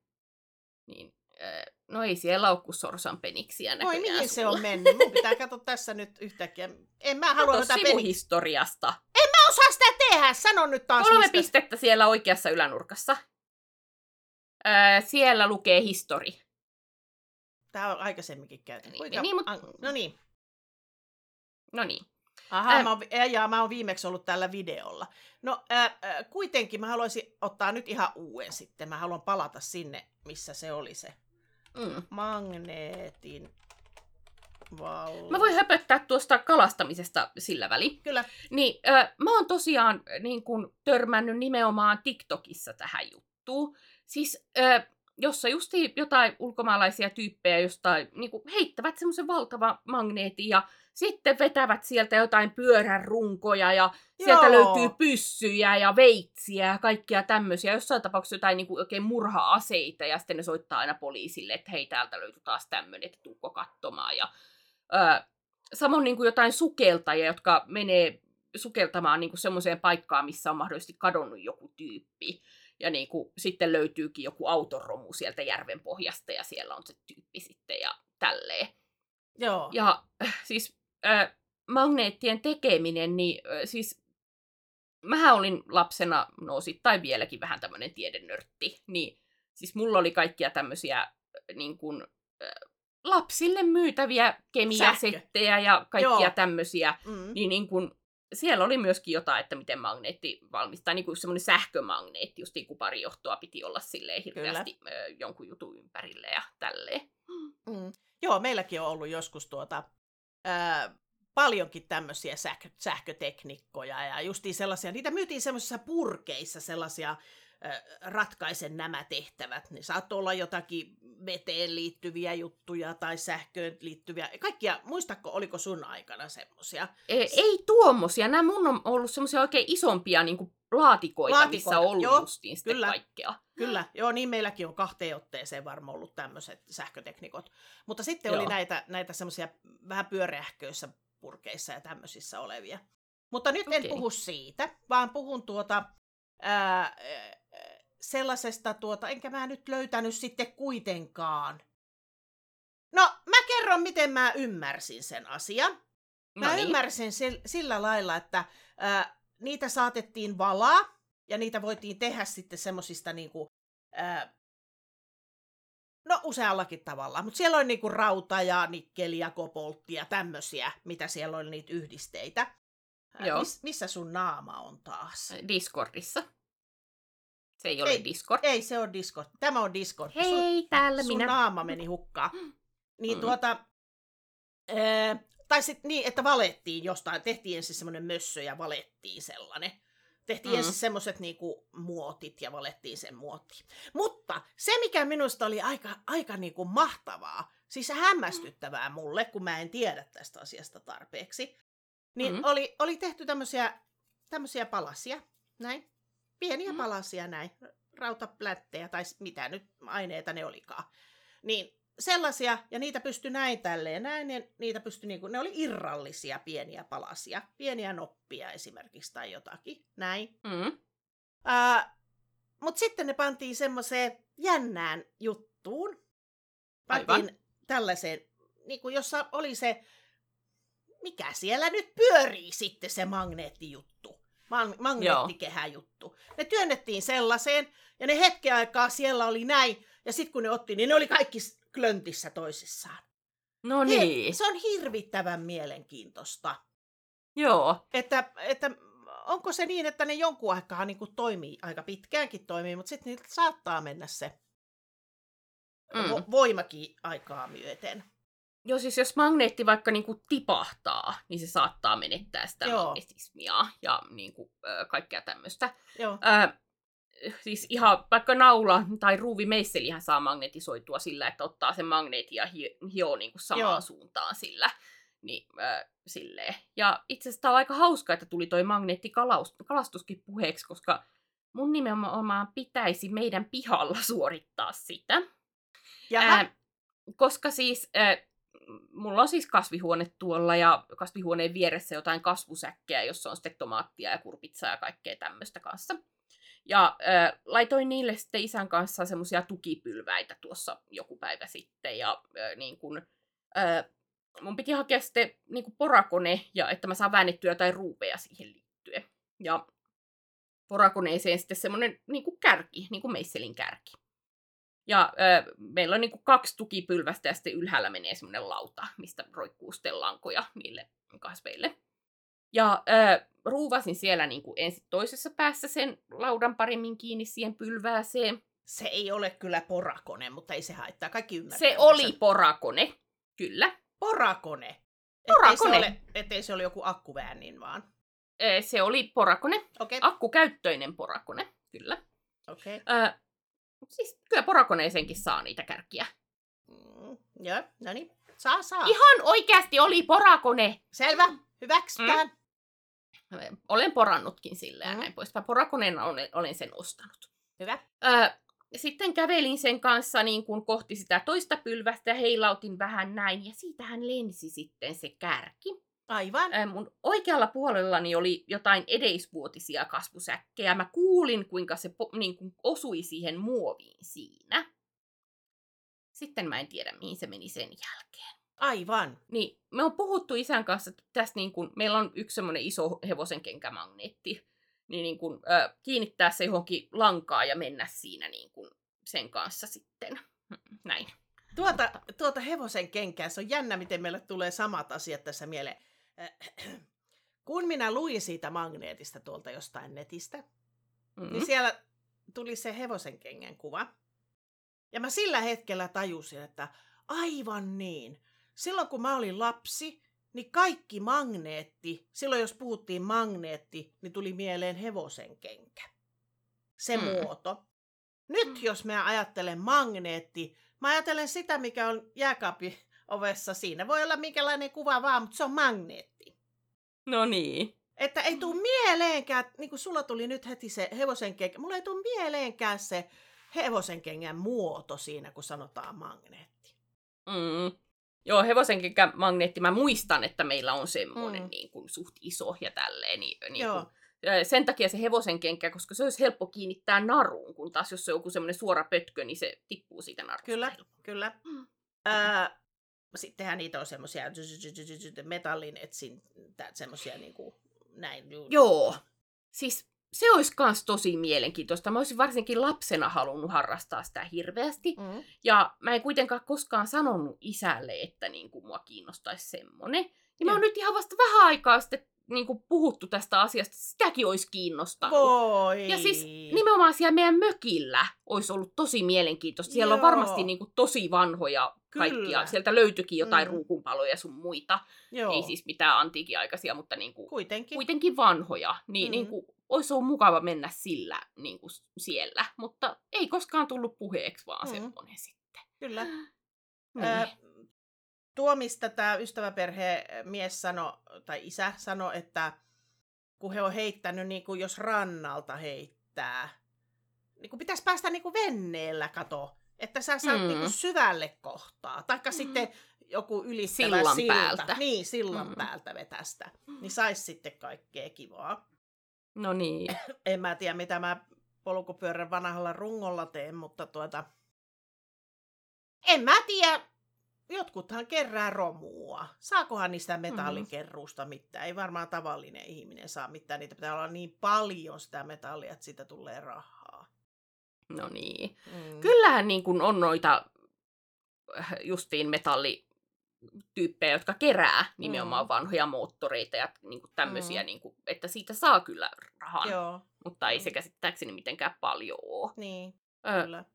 Niin, äh, no ei siellä ole kuin sorsan peniksiä Oi, mihin se sulla. on mennyt? Mun pitää katsoa tässä nyt yhtäkkiä. En mä halua Kato sivuhistoriasta. Mä osaa sitä tehdä. Sano nyt taas, Kolme mistä... pistettä siellä oikeassa ylänurkassa. Öö, siellä lukee histori. Tää on aikaisemminkin käyty. Niin, Kuinka... niin, mut- An- No niin. No niin. Aha, Ää- mä, oon, ja, mä oon viimeksi ollut tällä videolla. No äh, äh, kuitenkin mä haluaisin ottaa nyt ihan uuden sitten. Mä haluan palata sinne, missä se oli se Mm. magneetin val... Mä voin höpöttää tuosta kalastamisesta sillä väli. Kyllä. Niin, ö, mä oon tosiaan niin kun, törmännyt nimenomaan TikTokissa tähän juttuun. Siis ö, jossa just jotain ulkomaalaisia tyyppejä jostain niin kuin heittävät semmoisen valtavan magneetin ja sitten vetävät sieltä jotain pyörän runkoja ja sieltä Joo. löytyy pyssyjä ja veitsiä ja kaikkia tämmöisiä. Jossain tapauksessa jotain niin kuin oikein murha-aseita ja sitten ne soittaa aina poliisille, että hei täältä löytyy taas tämmöinen, että tuukko katsomaan. Ja, ää, samoin niin kuin jotain sukeltajia, jotka menee sukeltamaan niin kuin semmoiseen paikkaan, missä on mahdollisesti kadonnut joku tyyppi. Ja niin kuin, sitten löytyykin joku autoromu sieltä järven pohjasta ja siellä on se tyyppi sitten ja tälleen. Joo. Ja äh, siis äh, magneettien tekeminen, niin äh, siis mähän olin lapsena, no osittain vieläkin vähän tämmöinen tiedenörtti, niin siis mulla oli kaikkia tämmöisiä äh, niin kuin, äh, lapsille myytäviä kemiasettejä ja kaikkia Joo. tämmöisiä, Mm. niin, niin kuin, siellä oli myöskin jotain, että miten magneetti valmistaa, niin kuin semmoinen sähkömagneetti, just niin pari johtoa piti olla silleen hirveästi ö, jonkun jutun ympärille ja tälleen. Mm. Joo, meilläkin on ollut joskus tuota, ää, paljonkin tämmöisiä sähkö, sähköteknikkoja ja justiin sellaisia, niitä myytiin semmoisissa purkeissa sellaisia ää, ratkaisen nämä tehtävät. Ne saattoi olla jotakin veteen liittyviä juttuja tai sähköön liittyviä. Kaikkia, muistatko, oliko sun aikana semmoisia? Ei, ei tuommoisia. Nämä mun on ollut semmoisia oikein isompia niin kuin laatikoita, Laatikoita, missä on ollut joo, justiin sitten kyllä. kaikkea. Kyllä, joo, niin meilläkin on kahteen otteeseen varmaan ollut tämmöiset sähköteknikot. Mutta sitten oli Joo. näitä, näitä semmoisia vähän pyöreähköissä purkeissa ja tämmöisissä olevia. Mutta nyt en Okei. puhu siitä, vaan puhun tuota, ää, sellaisesta, tuota, enkä mä nyt löytänyt sitten kuitenkaan. No, mä kerron, miten mä ymmärsin sen asian. Mä No niin. ymmärsin sillä, sillä lailla, että ää, niitä saatettiin valaa ja niitä voitiin tehdä sitten semmosista niinku, ää, no useallakin tavalla, mutta siellä oli niinku rauta ja nikkeli ja koboltti ja tämmöisiä, mitä siellä oli niitä yhdisteitä. Joo. Mis, missä sun naama on taas? Discordissa. Se ei ole Ei, Discord. Ei, se on Discord. Tämä on Discord. Sun, Hei, täällä sun minä. naama meni hukkaan. Niin Mm. tuota, ää, tai sitten niin, että valettiin jostain, tehtiin ensin semmoinen mössö ja valettiin sellainen. Tehtiin Mm. ensin semmoiset niinku muotit ja valettiin sen muottiin. Mutta se, mikä minusta oli aika, aika niinku mahtavaa, siis hämmästyttävää mulle, kun mä en tiedä tästä asiasta tarpeeksi, niin Mm. oli, oli tehty tämmöisiä, tämmöisiä palasia, näin. Pieniä Mm. palasia näin, rautaplättejä tai mitä nyt aineita ne olikaan. Niin sellaisia, ja niitä pystyi näin tälleen näin, ja niitä pystyi niinku, ne oli irrallisia pieniä palasia, pieniä noppia esimerkiksi tai jotakin, näin. Mm. Mutta sitten ne pantiin semmoiseen jännään juttuun. Aivan. Pantiin tällaiseen, niin kuin jossa oli se, mikä siellä nyt pyörii sitten se magneettijuttu. Mag- magneettikehäjuttu. Ne työnnettiin sellaiseen, ja ne hetken aikaa siellä oli näin, ja sitten kun ne otti, niin ne oli kaikki klöntissä toisissaan. No niin. Se on hirvittävän mielenkiintoista. Joo. Että, että onko se niin, että ne jonkun aikaa niin kuin toimii, aika pitkäänkin toimii, mutta sitten niitä saattaa mennä se Mm. vo- voimakin aikaa myöten. Joo, siis jos magneetti vaikka niinku tipahtaa, niin se saattaa menettää sitä Joo. magnetismia ja niinku, ö, kaikkea tämmöistä. Ö, siis ihan vaikka naula tai ruuvimeisselihän saa magnetisoitua sillä, että ottaa sen magneetin ja hi- hioo niinku samaan Joo. suuntaan sillä. Niin, ö, silleen. Ja itse asiassa tää on aika hauska, että tuli toi magneettikalastuskin puheeksi, koska mun nimenomaan pitäisi meidän pihalla suorittaa sitä. Jaha, koska siis, mulla on siis kasvihuone tuolla ja kasvihuoneen vieressä jotain kasvusäkkejä, jossa on sitten tomaattia ja kurpitsaa ja kaikkea tämmöistä kanssa. Ja ää, laitoin niille sitten isän kanssa semmoisia tukipylväitä tuossa joku päivä sitten. Ja ää, niin kun, ää, mun piti hakea sitten niin porakone, ja että mä saan väännettyä jotain ruupeja siihen liittyen. Ja porakoneeseen sitten semmoinen niin kärki, niin kuin meisselin kärki. Ja ö, meillä on niinku kaksi tukipylvästä ja sitten ylhäällä menee semmoinen lauta, mistä roikkuu sitten lankoja niille kasveille. Ja ö, ruuvasin siellä niinku ensin toisessa päässä sen laudan paremmin kiinni siihen pylvääseen. se ei ole kyllä porakone, mutta ei se haittaa. Kaikki ymmärtää. Se oli porakone, kyllä. Porakone. Porakone. Ettei se ole, ettei se ole joku akkuväänin vaan. Se oli porakone, okay. akkukäyttöinen porakone, kyllä. okei. Ö, Siis kyllä porakoneeseenkin saa niitä kärkiä. Mm, joo, no niin. Saa, saa. Ihan oikeasti oli porakone. Selvä, hyväksytään. Olen porannutkin sillä ja Mm. näin poispäin. Porakoneena olen, olen sen ostanut. Hyvä. Öö, sitten kävelin sen kanssa niin kuin kohti sitä toista pylvästä ja heilautin vähän näin. Ja siitähän lensi sitten se kärki. Aivan. Öö, mun oikealla puolellani oli jotain edeisvuotisia kasvusäkkejä. Mä kuulin, kuinka se po- niin kuin osui siihen muoviin siinä. Sitten mä en tiedä, mihin se meni sen jälkeen. Aivan. Niin, me on puhuttu isän kanssa tästä, niin kun, meillä on yksi semmoinen iso hevosen kenkämagneetti, niin, niin kun, ö, kiinnittää se johonkin lankaa ja mennä siinä niin kun, sen kanssa sitten. Näin. Tuota, tuota hevosen kenkää, se on jännä, miten meille tulee samat asiat tässä mieleen. Äh, [clears throat] Kun minä luin siitä magneetista tuolta jostain netistä, Mm. niin siellä tuli se hevosen kengän kuva. Ja mä sillä hetkellä tajusin, että aivan niin. Silloin kun mä olin lapsi, niin kaikki magneetti, silloin jos puhuttiin magneetti, niin tuli mieleen hevosen kenkä. Se Mm. muoto. Nyt Mm. jos mä ajattelen magneetti, mä ajattelen sitä, mikä on jääkaapin ovessa. Siinä voi olla minkälainen kuva vaan, mutta se on magneetti. No niin. Että ei tuu mieleenkään, niin kuin sulla tuli nyt heti se hevosen kenkä, mulla ei tuu mieleenkään se hevosen kengän muoto siinä, kun sanotaan magneetti. Mm. Joo, hevosen magneetti, mä muistan, että meillä on semmoinen Mm. niin kuin, suht iso ja tälleen. Niin, niin Joo. kuin, sen takia se hevosen kenkä, koska se olisi helppo kiinnittää naruun, kun taas jos se on joku semmoinen suora pötkö, niin se tippuu siitä narusta. Kyllä, kyllä. Mm. Ää, sittenhän niitä on semmoisia metallin etsin, semmoisia niin kuin näin. juu. Joo. Siis se olisi myös tosi mielenkiintoista. Mä olisin varsinkin lapsena halunnut harrastaa sitä hirveästi. Mm. Ja mä en kuitenkaan koskaan sanonut isälle, että niin kuin mua kiinnostaisi semmonen. Ja mä oon nyt ihan vasta vähän aikaa sitten niin kuin puhuttu tästä asiasta. Sitäkin olisi kiinnostanut. Voi. Ja siis nimenomaan siellä meidän mökillä olisi ollut tosi mielenkiintoista. Siellä on Joo. varmasti niin kuin tosi vanhoja kaikkia. Kyllä. Sieltä löytyikin jotain Mm. mm. ruukunpaloja sun muita. Joo. Ei siis mitään antiikiaikaisia, mutta niin kuin Kuitenkin. kuitenkin vanhoja, niin, Mm. mm. niin kuin, olisi ollut mukava mennä sillä niin kuin siellä, mutta ei koskaan tullut puheeksi vaan Mm. mm. semmoinen sitten. Kyllä. [gasps] Niin. Ö, tuo, mistä tämä ystäväperhe mies sano, tai isä sanoi, että kun he on heittänyt, niin kuin jos rannalta heittää, niin kuin pitäisi päästä niin kuin venneellä kato, että sä saat Mm. niin kuin syvälle kohtaa, taikka Mm. sitten joku ylittävä Sillan silta. päältä. Niin, sillan Mm. päältä vetästä. Niin sais sitten kaikkea kivaa. No niin. [coughs] En mä tiedä, mitä mä polkupyörän vanhalla rungolla teen, mutta tuota... En mä tiedä. Jotkuthan kerää romua. Saakohan niistä metallikerruusta mitään? Ei varmaan tavallinen ihminen saa mitään. Niitä pitää olla niin paljon sitä metallia, että siitä tulee rahaa. No niin. Mm. Kyllähän niin kuin on noita äh, justiin metallityyppejä, jotka kerää nimenomaan Mm. vanhoja moottoreita ja niin kuin tämmöisiä, Mm. niin kuin, että siitä saa kyllä rahaa, Joo, mutta ei Mm. se käsittääkseni mitenkään paljon ole. niin, Ö, kyllä.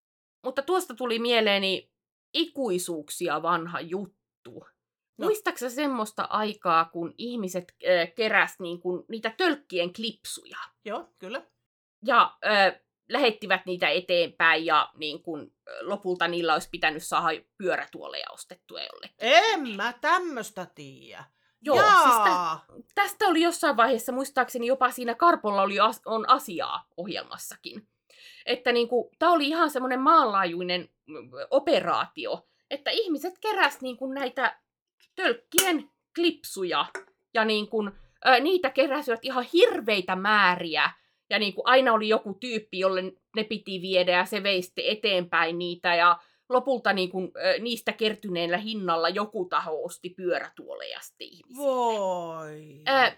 mutta tuosta tuli mieleeni ikuisuuksia vanha juttu. No. Muistaaksä semmoista aikaa, kun ihmiset äh, keräs niin kuin, niitä tölkkien klipsuja Joo, kyllä. ja äh, lähettivät niitä eteenpäin ja niin kuin, äh, lopulta niillä olisi pitänyt saada pyörätuoleja ostettua jollekin. En mä tämmöstä tiedä. Joo, Jaa. siis tä, tästä oli jossain vaiheessa, muistaakseni jopa siinä Karpolla oli as, on asiaa ohjelmassakin. Että niinku, tämä oli ihan semmoinen maanlaajuinen operaatio, että ihmiset keräs niinku näitä tölkkien klipsuja ja niinku, ö, niitä keräsivät ihan hirveitä määriä. Ja niinku, aina oli joku tyyppi, jolle ne piti viedä ja se vei eteenpäin niitä ja lopulta niinku, ö, niistä kertyneellä hinnalla joku taho osti pyörätuoleja sitten ihmisille. Voi. Ö,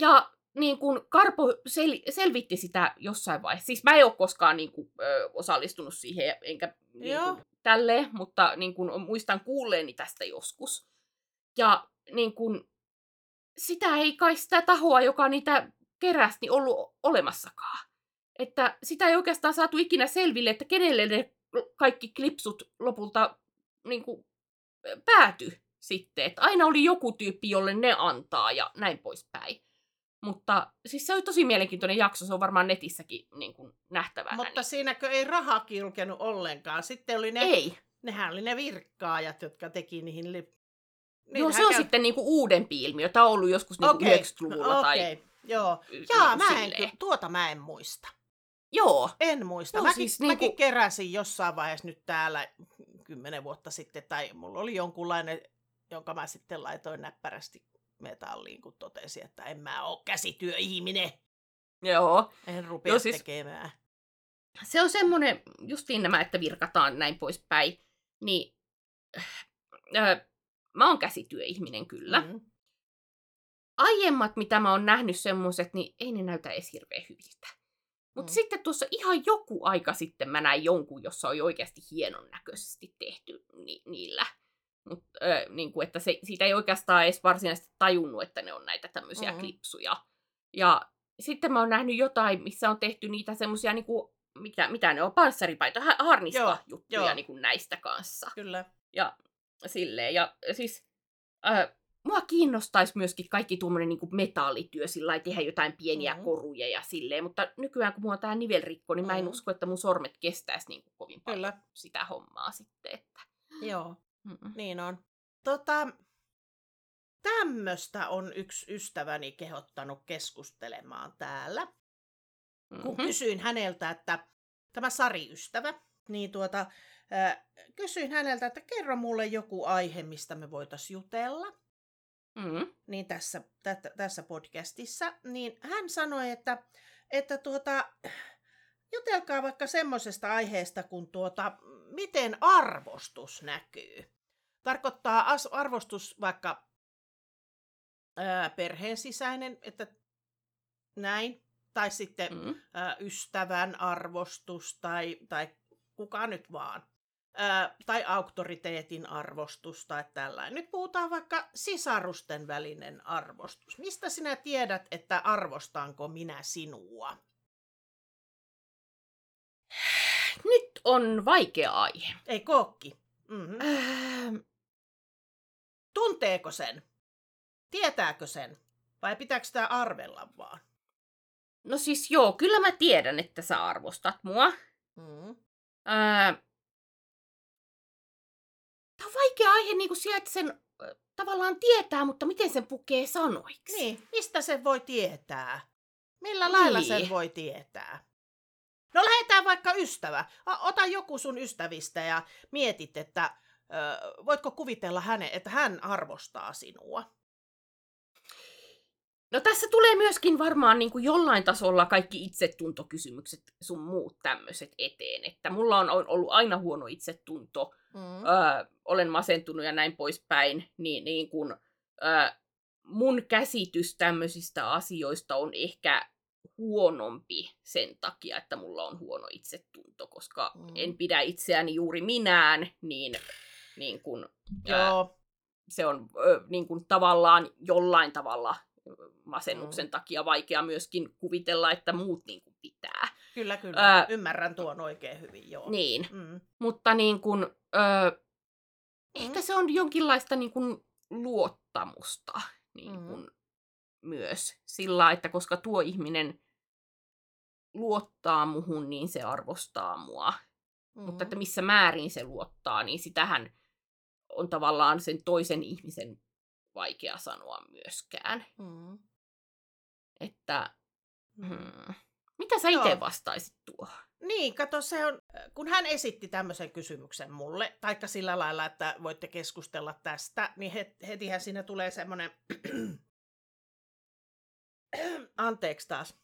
ja niin kun Karpo sel- selvitti sitä jossain vaiheessa. Siis mä en ole koskaan niin kun, ö, osallistunut siihen, enkä niin kun, tälleen, mutta niin kun, muistan kuulleeni tästä joskus. Ja niin kun, sitä ei kai sitä tahoa, joka niitä keräsi, niin ollut olemassakaan. Että sitä ei oikeastaan saatu ikinä selville, että kenelle ne kaikki klipsut lopulta niin kuin, pääty sitten. Että aina oli joku tyyppi, jolle ne antaa ja näin poispäin. Mutta siis se oli tosi mielenkiintoinen jakso, se on varmaan netissäkin niin kuin nähtävänä. Mutta niin. siinäkö ei raha kilkenut ollenkaan? Sitten oli ne, Ei. nehän oli ne virkkaajat, jotka teki niihin li... Joo, Niitähän se on käy- sitten niinku uudempi ilmiö. Tämä on ollut joskus niinku Okei, 90-luvulla tai... okei, Joo. Jaa, niinku mä en, kyllä- tuota mä en muista. Joo, En muista. Joo, mäkin, siis siis mäkin niinku- keräsin jossain vaiheessa nyt täällä kymmenen vuotta sitten, tai mulla oli jonkunlainen, jonka mä sitten laitoin näppärästi metalliin, kun totesin, että en mä oo käsityöihminen. joo. En rupea Joo, siis- tekemään. Se on semmoinen, justiin nämä, että virkataan näin poispäin, niin äh, mä oon käsityöihminen kyllä. Mm. Aiemmat, mitä mä oon nähnyt semmoiset, niin ei ne näytä edes hirveän hyviltä. Mutta Mm. sitten tuossa ihan joku aika sitten mä näin jonkun, jossa oli oikeasti hienon näköisesti tehty ni- niillä. Mut, ö, niin kuin, että se, siitä ei oikeastaan edes varsinaisesti tajunnut, että ne on näitä tämmöisiä Mm. klipsuja. Ja sitten mä oon nähnyt jotain, missä on tehty niitä semmoisia, niin kuin, mitä, mitä ne on, panssaripaita, ha- harniska Joo, juttuja joo. niin kuin näistä kanssa. Kyllä. Ja silleen, ja siis äh, mua kiinnostaisi myöskin kaikki tuommoinen niin metallityö, sillä lailla tehdä jotain pieniä Mm. mm. koruja ja silleen, mutta nykyään kun mulla on tää nivelrikko, niin mä en Mm. usko, että mun sormet kestäisi niin kuin kovin paljon Kyllä. sitä hommaa sitten, että... Joo, Mm-mm. niin on. Tota, tämmöstä on yksi ystäväni kehottanut keskustelemaan täällä. kun Mhm. kysyin häneltä, että tämä Sari-ystävä, niin tuota, ää, kysyin häneltä, että kerro mulle joku aihe, mistä me voitaisiin jutella, Mm. niin tässä, tä, tässä podcastissa, niin hän sanoi, että, että tuota, jutelkaa vaikka semmoisesta aiheesta, kun tuota, miten arvostus näkyy. Tarkoittaa as, arvostus vaikka ää, perheen sisäinen, että näin, tai sitten Mm. ää, ystävän arvostus tai, tai kuka nyt vaan. Ää, tai auktoriteetin arvostus tai tällainen. Nyt puhutaan vaikka sisarusten välinen arvostus. Mistä sinä tiedät, että arvostanko minä sinua? Nyt on vaikea aihe. Ei kokki. Mm-hmm. Tunteeko sen? Tietääkö sen? Vai pitääkö sitä arvella vaan? no siis joo, kyllä mä tiedän, että sä arvostat mua. Mm. Ää, Tämä on vaikea aihe niin kuin siellä, että sen tavallaan tietää, mutta miten sen pukee sanoiksi. Niin, mistä sen voi tietää? Millä lailla Niin. sen voi tietää? No lähdetään vaikka ystävä. Ota joku sun ystävistä ja mietit, että voitko kuvitella hänen, että hän arvostaa sinua. No tässä tulee myöskin varmaan niin kuin jollain tasolla kaikki itsetuntokysymykset, sun muut tämmöiset eteen. Että mulla on ollut aina huono itsetunto, Mm. öö, olen masentunut ja näin poispäin, niin, niin kun, öö, mun käsitys tämmöisistä asioista on ehkä huonompi sen takia, että mulla on huono itsetunto, koska mm. en pidä itseäni juuri minään, niin, niin öö, Joo, se on ö, niin kuin tavallaan jollain tavalla masennuksen Mm. takia vaikea myöskin kuvitella, että muut niin kuin pitää. kyllä kyllä. Ää, Ymmärrän tuon oikein hyvin, joo. Niin, Mm. mutta niin kuin, ö, ehkä Mm. se on jonkinlaista niin kuin luottamusta niin Mm. kuin myös sillä, että koska tuo ihminen luottaa muhun, niin se arvostaa mua. Mm. Mutta että missä määrin se luottaa, niin sitähän on tavallaan sen toisen ihmisen vaikea sanoa myöskään. Mm. Että Mm. hmm, mitä sä itse vastaisit tuohon? Niin, kato, se on, kun hän esitti tämmöisen kysymyksen mulle, taikka sillä lailla, että voitte keskustella tästä, niin het, hetihän siinä tulee semmoinen, [clears throat] anteeksi taas,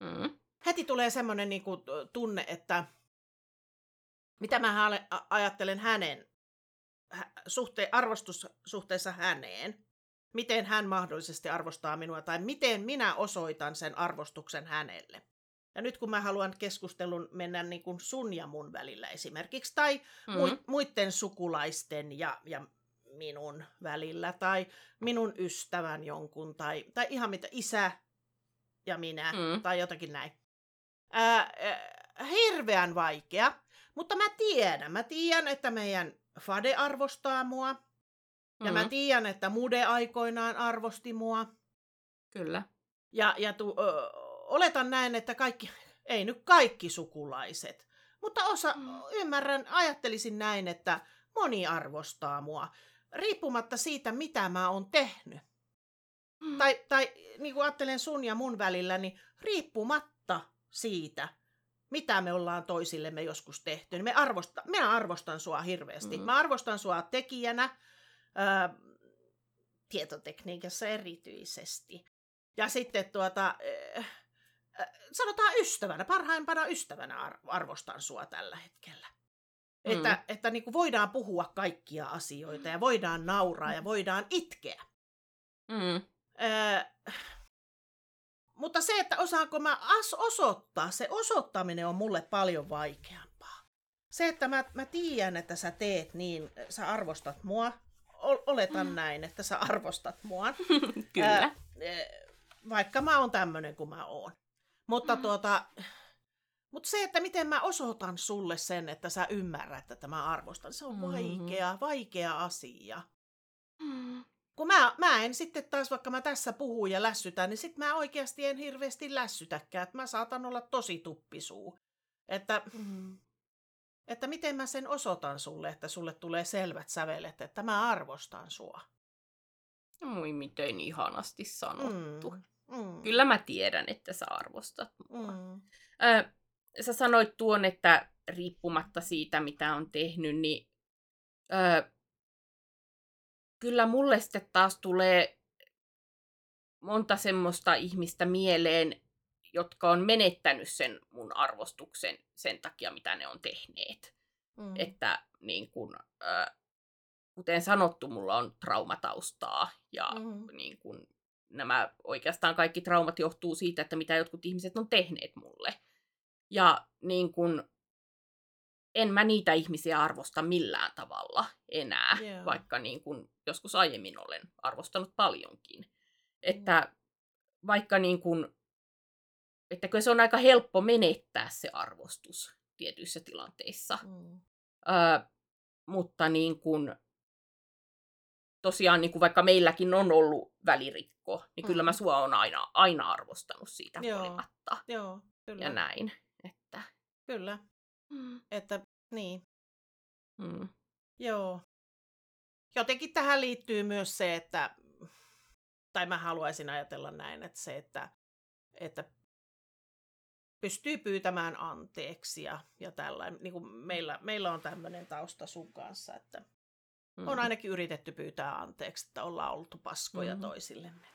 Mm. heti tulee semmoinen niin kuin, tunne, että mitä mä ajattelen hänen suhte- arvostussuhteessa häneen, miten hän mahdollisesti arvostaa minua tai miten minä osoitan sen arvostuksen hänelle. Ja nyt kun mä haluan keskustelun mennä niin kuin sun ja mun välillä esimerkiksi, tai Mm. mm. muiden sukulaisten ja, ja minun välillä, tai minun ystävän jonkun, tai, tai ihan mitä, isä ja minä, mm. tai jotakin näin. Ää, ää, hirveän vaikea, mutta mä tiedän, mä tiedän, että meidän Fade arvostaa mua, ja mä Mm. tiedän, että Mude aikoinaan arvosti mua, Kyllä. Ja, ja tu, ö, oletan näin, että kaikki, [laughs] ei nyt kaikki sukulaiset, mutta osa, Mm. ymmärrän, ajattelisin näin, että moni arvostaa mua, riippumatta siitä, mitä mä oon tehnyt. Mm. Tai, tai niin kuin ajattelen sun ja mun välillä, niin riippumatta siitä, mitä me ollaan toisillemme joskus tehty, niin me arvosta, minä arvostan sua hirveästi. Mm. Mä arvostan sua tekijänä, ää, tietotekniikassa erityisesti. Ja sitten tuota, äh, äh, sanotaan ystävänä, parhaimpana ystävänä ar- arvostan sua tällä hetkellä. Mm. Että, että niin kuin voidaan puhua kaikkia asioita ja voidaan nauraa ja voidaan itkeä. Mm. Öö, mutta se, että osaanko mä as osoittaa, se osoittaminen on mulle paljon vaikeampaa. Se, että mä, mä tiedän, että sä teet niin, sä arvostat mua, ol- oletan Mm. näin, että sä arvostat mua, [laughs] Kyllä. Ää, eh, vaikka mä oon tämmönen kuin mä oon. Mutta Mm. tuota, mutta se, että miten mä osoitan sulle sen, että sä ymmärrät, että mä arvostan, se on Mhm. vaikea, vaikea asia Mm. Kun mä, mä en sitten taas, vaikka mä tässä puhun ja lässytän, niin sitten mä oikeasti en hirveästi lässytäkään. Että mä saatan olla tosi tuppisuu. Että, Mm. että miten mä sen osoitan sulle, että sulle tulee selvät sävelet, että mä arvostan sua. Moi, miten ihanasti sanottu. Mm, mm, Kyllä mä tiedän, että sä arvostat mua. Mm, Ö, sä sanoit tuon, että riippumatta siitä, mitä on tehnyt, niin ö, kyllä mulle sitten taas tulee monta semmoista ihmistä mieleen, jotka on menettänyt sen mun arvostuksen sen takia, mitä ne on tehneet. mm, Että niin kun, ö, kuten sanottu, mulla on traumataustaa ja mm, niin kun, nämä oikeastaan kaikki traumat johtuu siitä, että mitä jotkut ihmiset on tehneet mulle. Ja niin kun, en mä niitä ihmisiä arvosta millään tavalla enää, Joo. vaikka niin kun, joskus aiemmin olen arvostanut paljonkin. Että vaikka niin kun, että kyllä se on aika helppo menettää se arvostus tietyissä tilanteissa. mm, Öö, mutta niin kun, tosiaan niin kun vaikka meilläkin on ollut välirikko, niin kyllä mä Mm. sua on aina, aina arvostanut siitä Joo. huolimatta. Joo, kyllä. Ja näin. Että, Kyllä, mm, että niin, mm, joo. Jotenkin tähän liittyy myös se, että, tai mä haluaisin ajatella näin, että se, että, että pystyy pyytämään anteeksi ja, ja tällainen. Niin kuin meillä, meillä on tämmöinen tausta sun kanssa, että mm, on ainakin yritetty pyytää anteeksi, että ollaan oltu paskoja Mhm. toisillemme.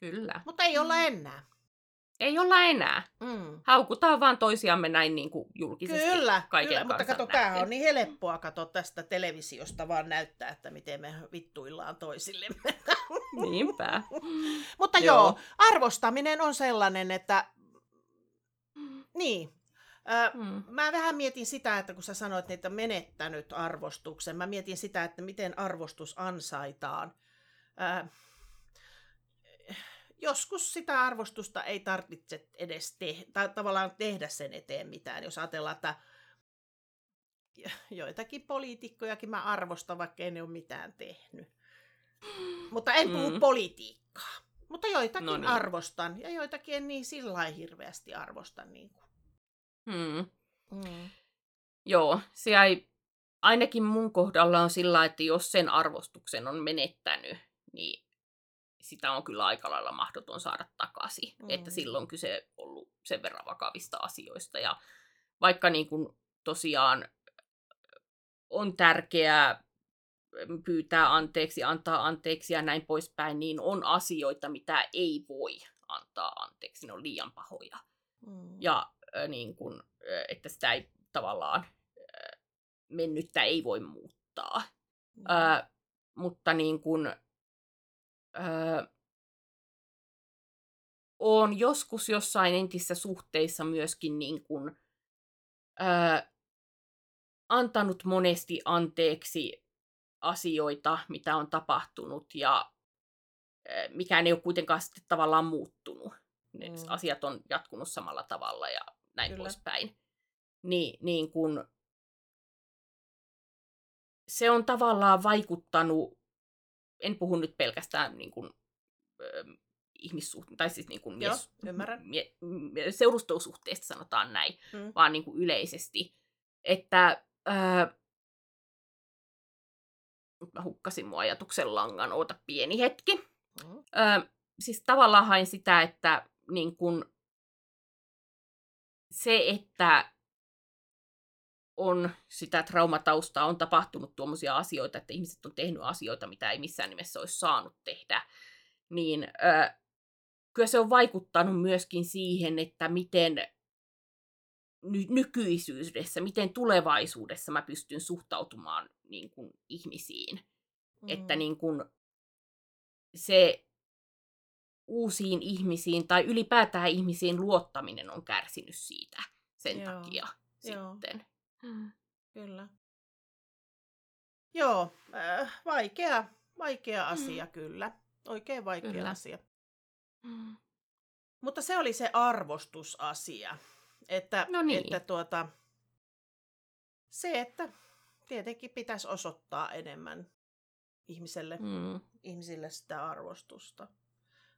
Kyllä. Mutta ei olla enää. Ei olla enää. Mm. Haukutaan vaan toisiamme näin niin kuin julkisesti. Kyllä, kyllä, mutta kato, nähden. on niin helppoa kato tästä televisiosta vaan näyttää, että miten me vittuillaan toisillemme. Niinpä. [laughs] Mutta Joo. joo. arvostaminen on sellainen, että niin. Ö, Mm. mä vähän mietin sitä, että kun sä sanoit, että menettänyt arvostuksen, mä mietin sitä, että miten arvostus ansaitaan. Ö, joskus sitä arvostusta ei tarvitse edes tehdä, tai tavallaan tehdä sen eteen mitään. Jos ajatellaan, että joitakin poliitikkojakin mä arvostan, vaikka ei ne ole mitään tehnyt. Mutta en puhu Mm. politiikkaa. Mutta joitakin No niin. arvostan, ja joitakin en niin sillä lailla hirveästi arvosta. Niin kuin. Mm. Mm. Joo, se ei, ainakin mun kohdalla on sillä, että jos sen arvostuksen on menettänyt, niin sitä on kyllä aika lailla mahdoton saada takaisin. Mm. Että silloin on kyse ollut sen verran vakavista asioista. Ja vaikka niin kuin tosiaan on tärkeää pyytää anteeksi, antaa anteeksi ja näin poispäin, niin on asioita, mitä ei voi antaa anteeksi. Ne on liian pahoja Mm. ja niin kun, ö, että sitä ei tavallaan mennyttä ei voi muuttaa. Mm. Ö, mutta niin kun, ö, on joskus jossain entisissä suhteissa myöskin niin kun, ö, antanut monesti anteeksi asioita, mitä on tapahtunut ja ö, mikään ei ole kuitenkaan sitten tavallaan muuttunut. Ne Mm. asiat on jatkunut samalla tavalla ja näin Kyllä. poispäin. Niin, niin kun, se on tavallaan vaikuttanut, en puhu nyt pelkästään niin kun, ö, ihmissuhteista, tai siis niin kuin Joo, mies, ymmärrän. mie, mie, seurustelusuhteista sanotaan näin, Mm. vaan niin kuin yleisesti. Että ää, nyt mä hukkasin mun ajatuksen langan, oota pieni hetki. Mm. Ö, siis tavallaan hain sitä, että niin kun, se, että on sitä traumataustaa, on tapahtunut tuommoisia asioita, että ihmiset on tehnyt asioita, mitä ei missään nimessä olisi saanut tehdä, niin ö, kyllä se on vaikuttanut myöskin siihen, että miten ny- nykyisyydessä, miten tulevaisuudessa mä pystyn suhtautumaan niin kuin, ihmisiin. Mm. Että niin kuin, se uusiin ihmisiin tai ylipäätään ihmisiin luottaminen on kärsinyt siitä sen Joo, takia joo. sitten. Kyllä. Joo, äh, vaikea, vaikea asia kyllä. Oikein vaikea Kyllä. asia. Mutta se oli se arvostusasia. Että, No niin. että tuota, se, että tietenkin pitäisi osoittaa enemmän ihmiselle, Mm. ihmisille sitä arvostusta.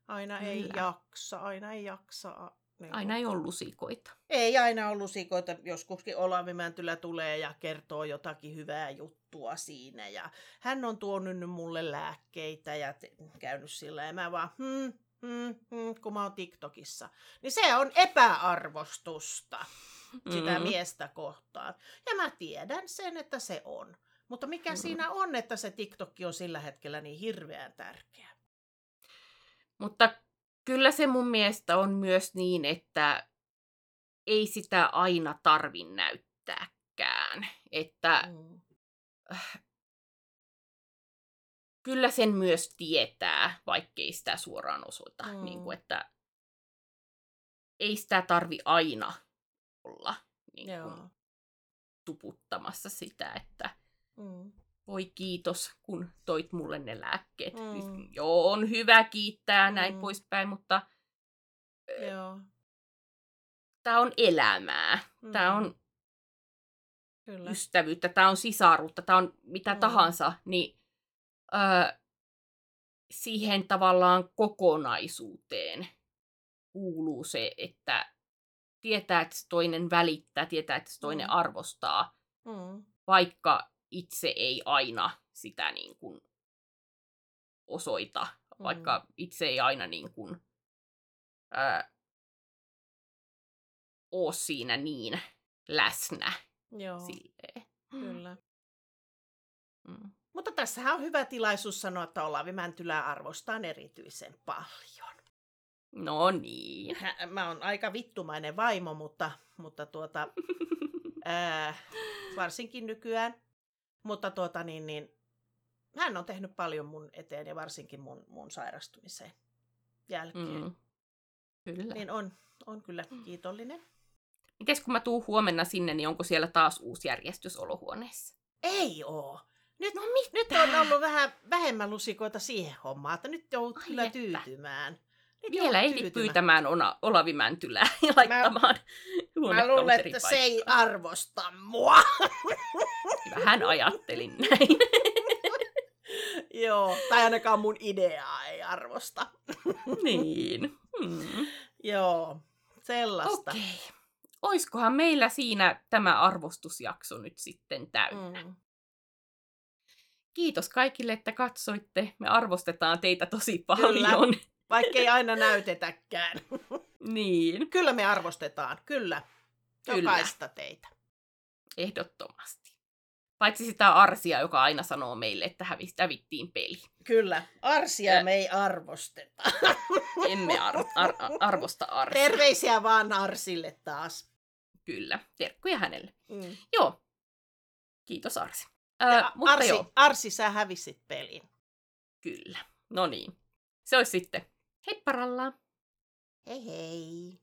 Aina ei Kyllä. jaksa, aina ei jaksa. Niin Aina ei ole lusikoita. Ei aina ollut lusikoita. Joskuskin Olavi Mäntylä tulee ja kertoo jotakin hyvää juttua siinä. Ja hän on tuonut nyt mulle lääkkeitä ja käynyt sillä. Ja mä vaan, hmm, hmm, hmm, kun mä oon TikTokissa. Niin se on epäarvostusta [laughs] sitä Mm. miestä kohtaan. Ja mä tiedän sen, että se on. Mutta mikä Mm. siinä on, että se TikTokki on sillä hetkellä niin hirveän tärkeä? Mutta kyllä se mun mielestä on myös niin, että ei sitä aina tarvi näyttääkään. Että Mm. [sighs] kyllä sen myös tietää, vaikkei sitä suoraan osoita. Mm. Niin kuin, että ei sitä tarvi aina olla niin kuin, Joo. tuputtamassa sitä, että Mm. Voi kiitos, kun toit mulle ne lääkkeet. Mm. Joo, on hyvä kiittää näin Mm. poispäin, mutta Joo. tämä on elämää. Tämä Mm. on Kyllä. ystävyyttä, tämä on sisaruutta, tämä on mitä Mm. tahansa, niin ö, siihen tavallaan kokonaisuuteen kuuluu se, että tietää, että se toinen välittää, tietää, että se toinen Mm. arvostaa, Mm. vaikka itse ei aina sitä niin kuin osoita, vaikka itse ei aina niin kuin, ää, ole siinä niin läsnä. Joo, Silleen. kyllä. Mm. Mutta tässähän on hyvä tilaisuus sanoa, että Olavi Mäntylää arvostaan erityisen paljon. No niin. Mä oon aika vittumainen vaimo, mutta, mutta tuota, [laughs] ää, varsinkin nykyään. Mutta tuota, niin, niin, hän on tehnyt paljon mun eteen ja varsinkin mun, mun sairastumisen jälkeen. Mm. Kyllä. Niin on, on kyllä kiitollinen. Mites kun mä tuun huomenna sinne, niin onko siellä taas uusi järjestys olohuoneessa? Ei oo. Nyt, No mitä? nyt on ollut vähän vähemmän lusikoita siihen hommaan, että nyt joudut Ai kyllä että. tyytymään. Vielä ehdit pyytämään Ona, Olavi Mäntylää ja laittamaan Mä luulen, että se ei arvosta mua. [laughs] Vähän ajattelin näin. [laughs] Joo, tai ainakaan mun ideaa ei arvosta. [laughs] niin. Hmm. Joo, sellaista. Okei. Okay. Oiskohan meillä siinä tämä arvostusjakso nyt sitten täynnä? Mm. Kiitos kaikille, että katsoitte. Me arvostetaan teitä tosi paljon. Vaikka ei aina näytetäkään. [laughs] niin, Kyllä me arvostetaan, kyllä. Kyllä. Jokaista teitä. ehdottomasti. Paitsi sitä Arsia, joka aina sanoo meille, että hävittiin peli. Kyllä, Arsia Ä- me ei arvosteta. [laughs] Emme ar- ar- arvosta Arsia. Terveisiä vaan Arsille taas. Kyllä, terkkuja hänelle. Mm. Joo, kiitos Arsi. Ja mutta Arsi, joo, Arsi, sä hävisit pelin. kyllä. No niin, se olisi sitten. Heipparalla! Hei hei.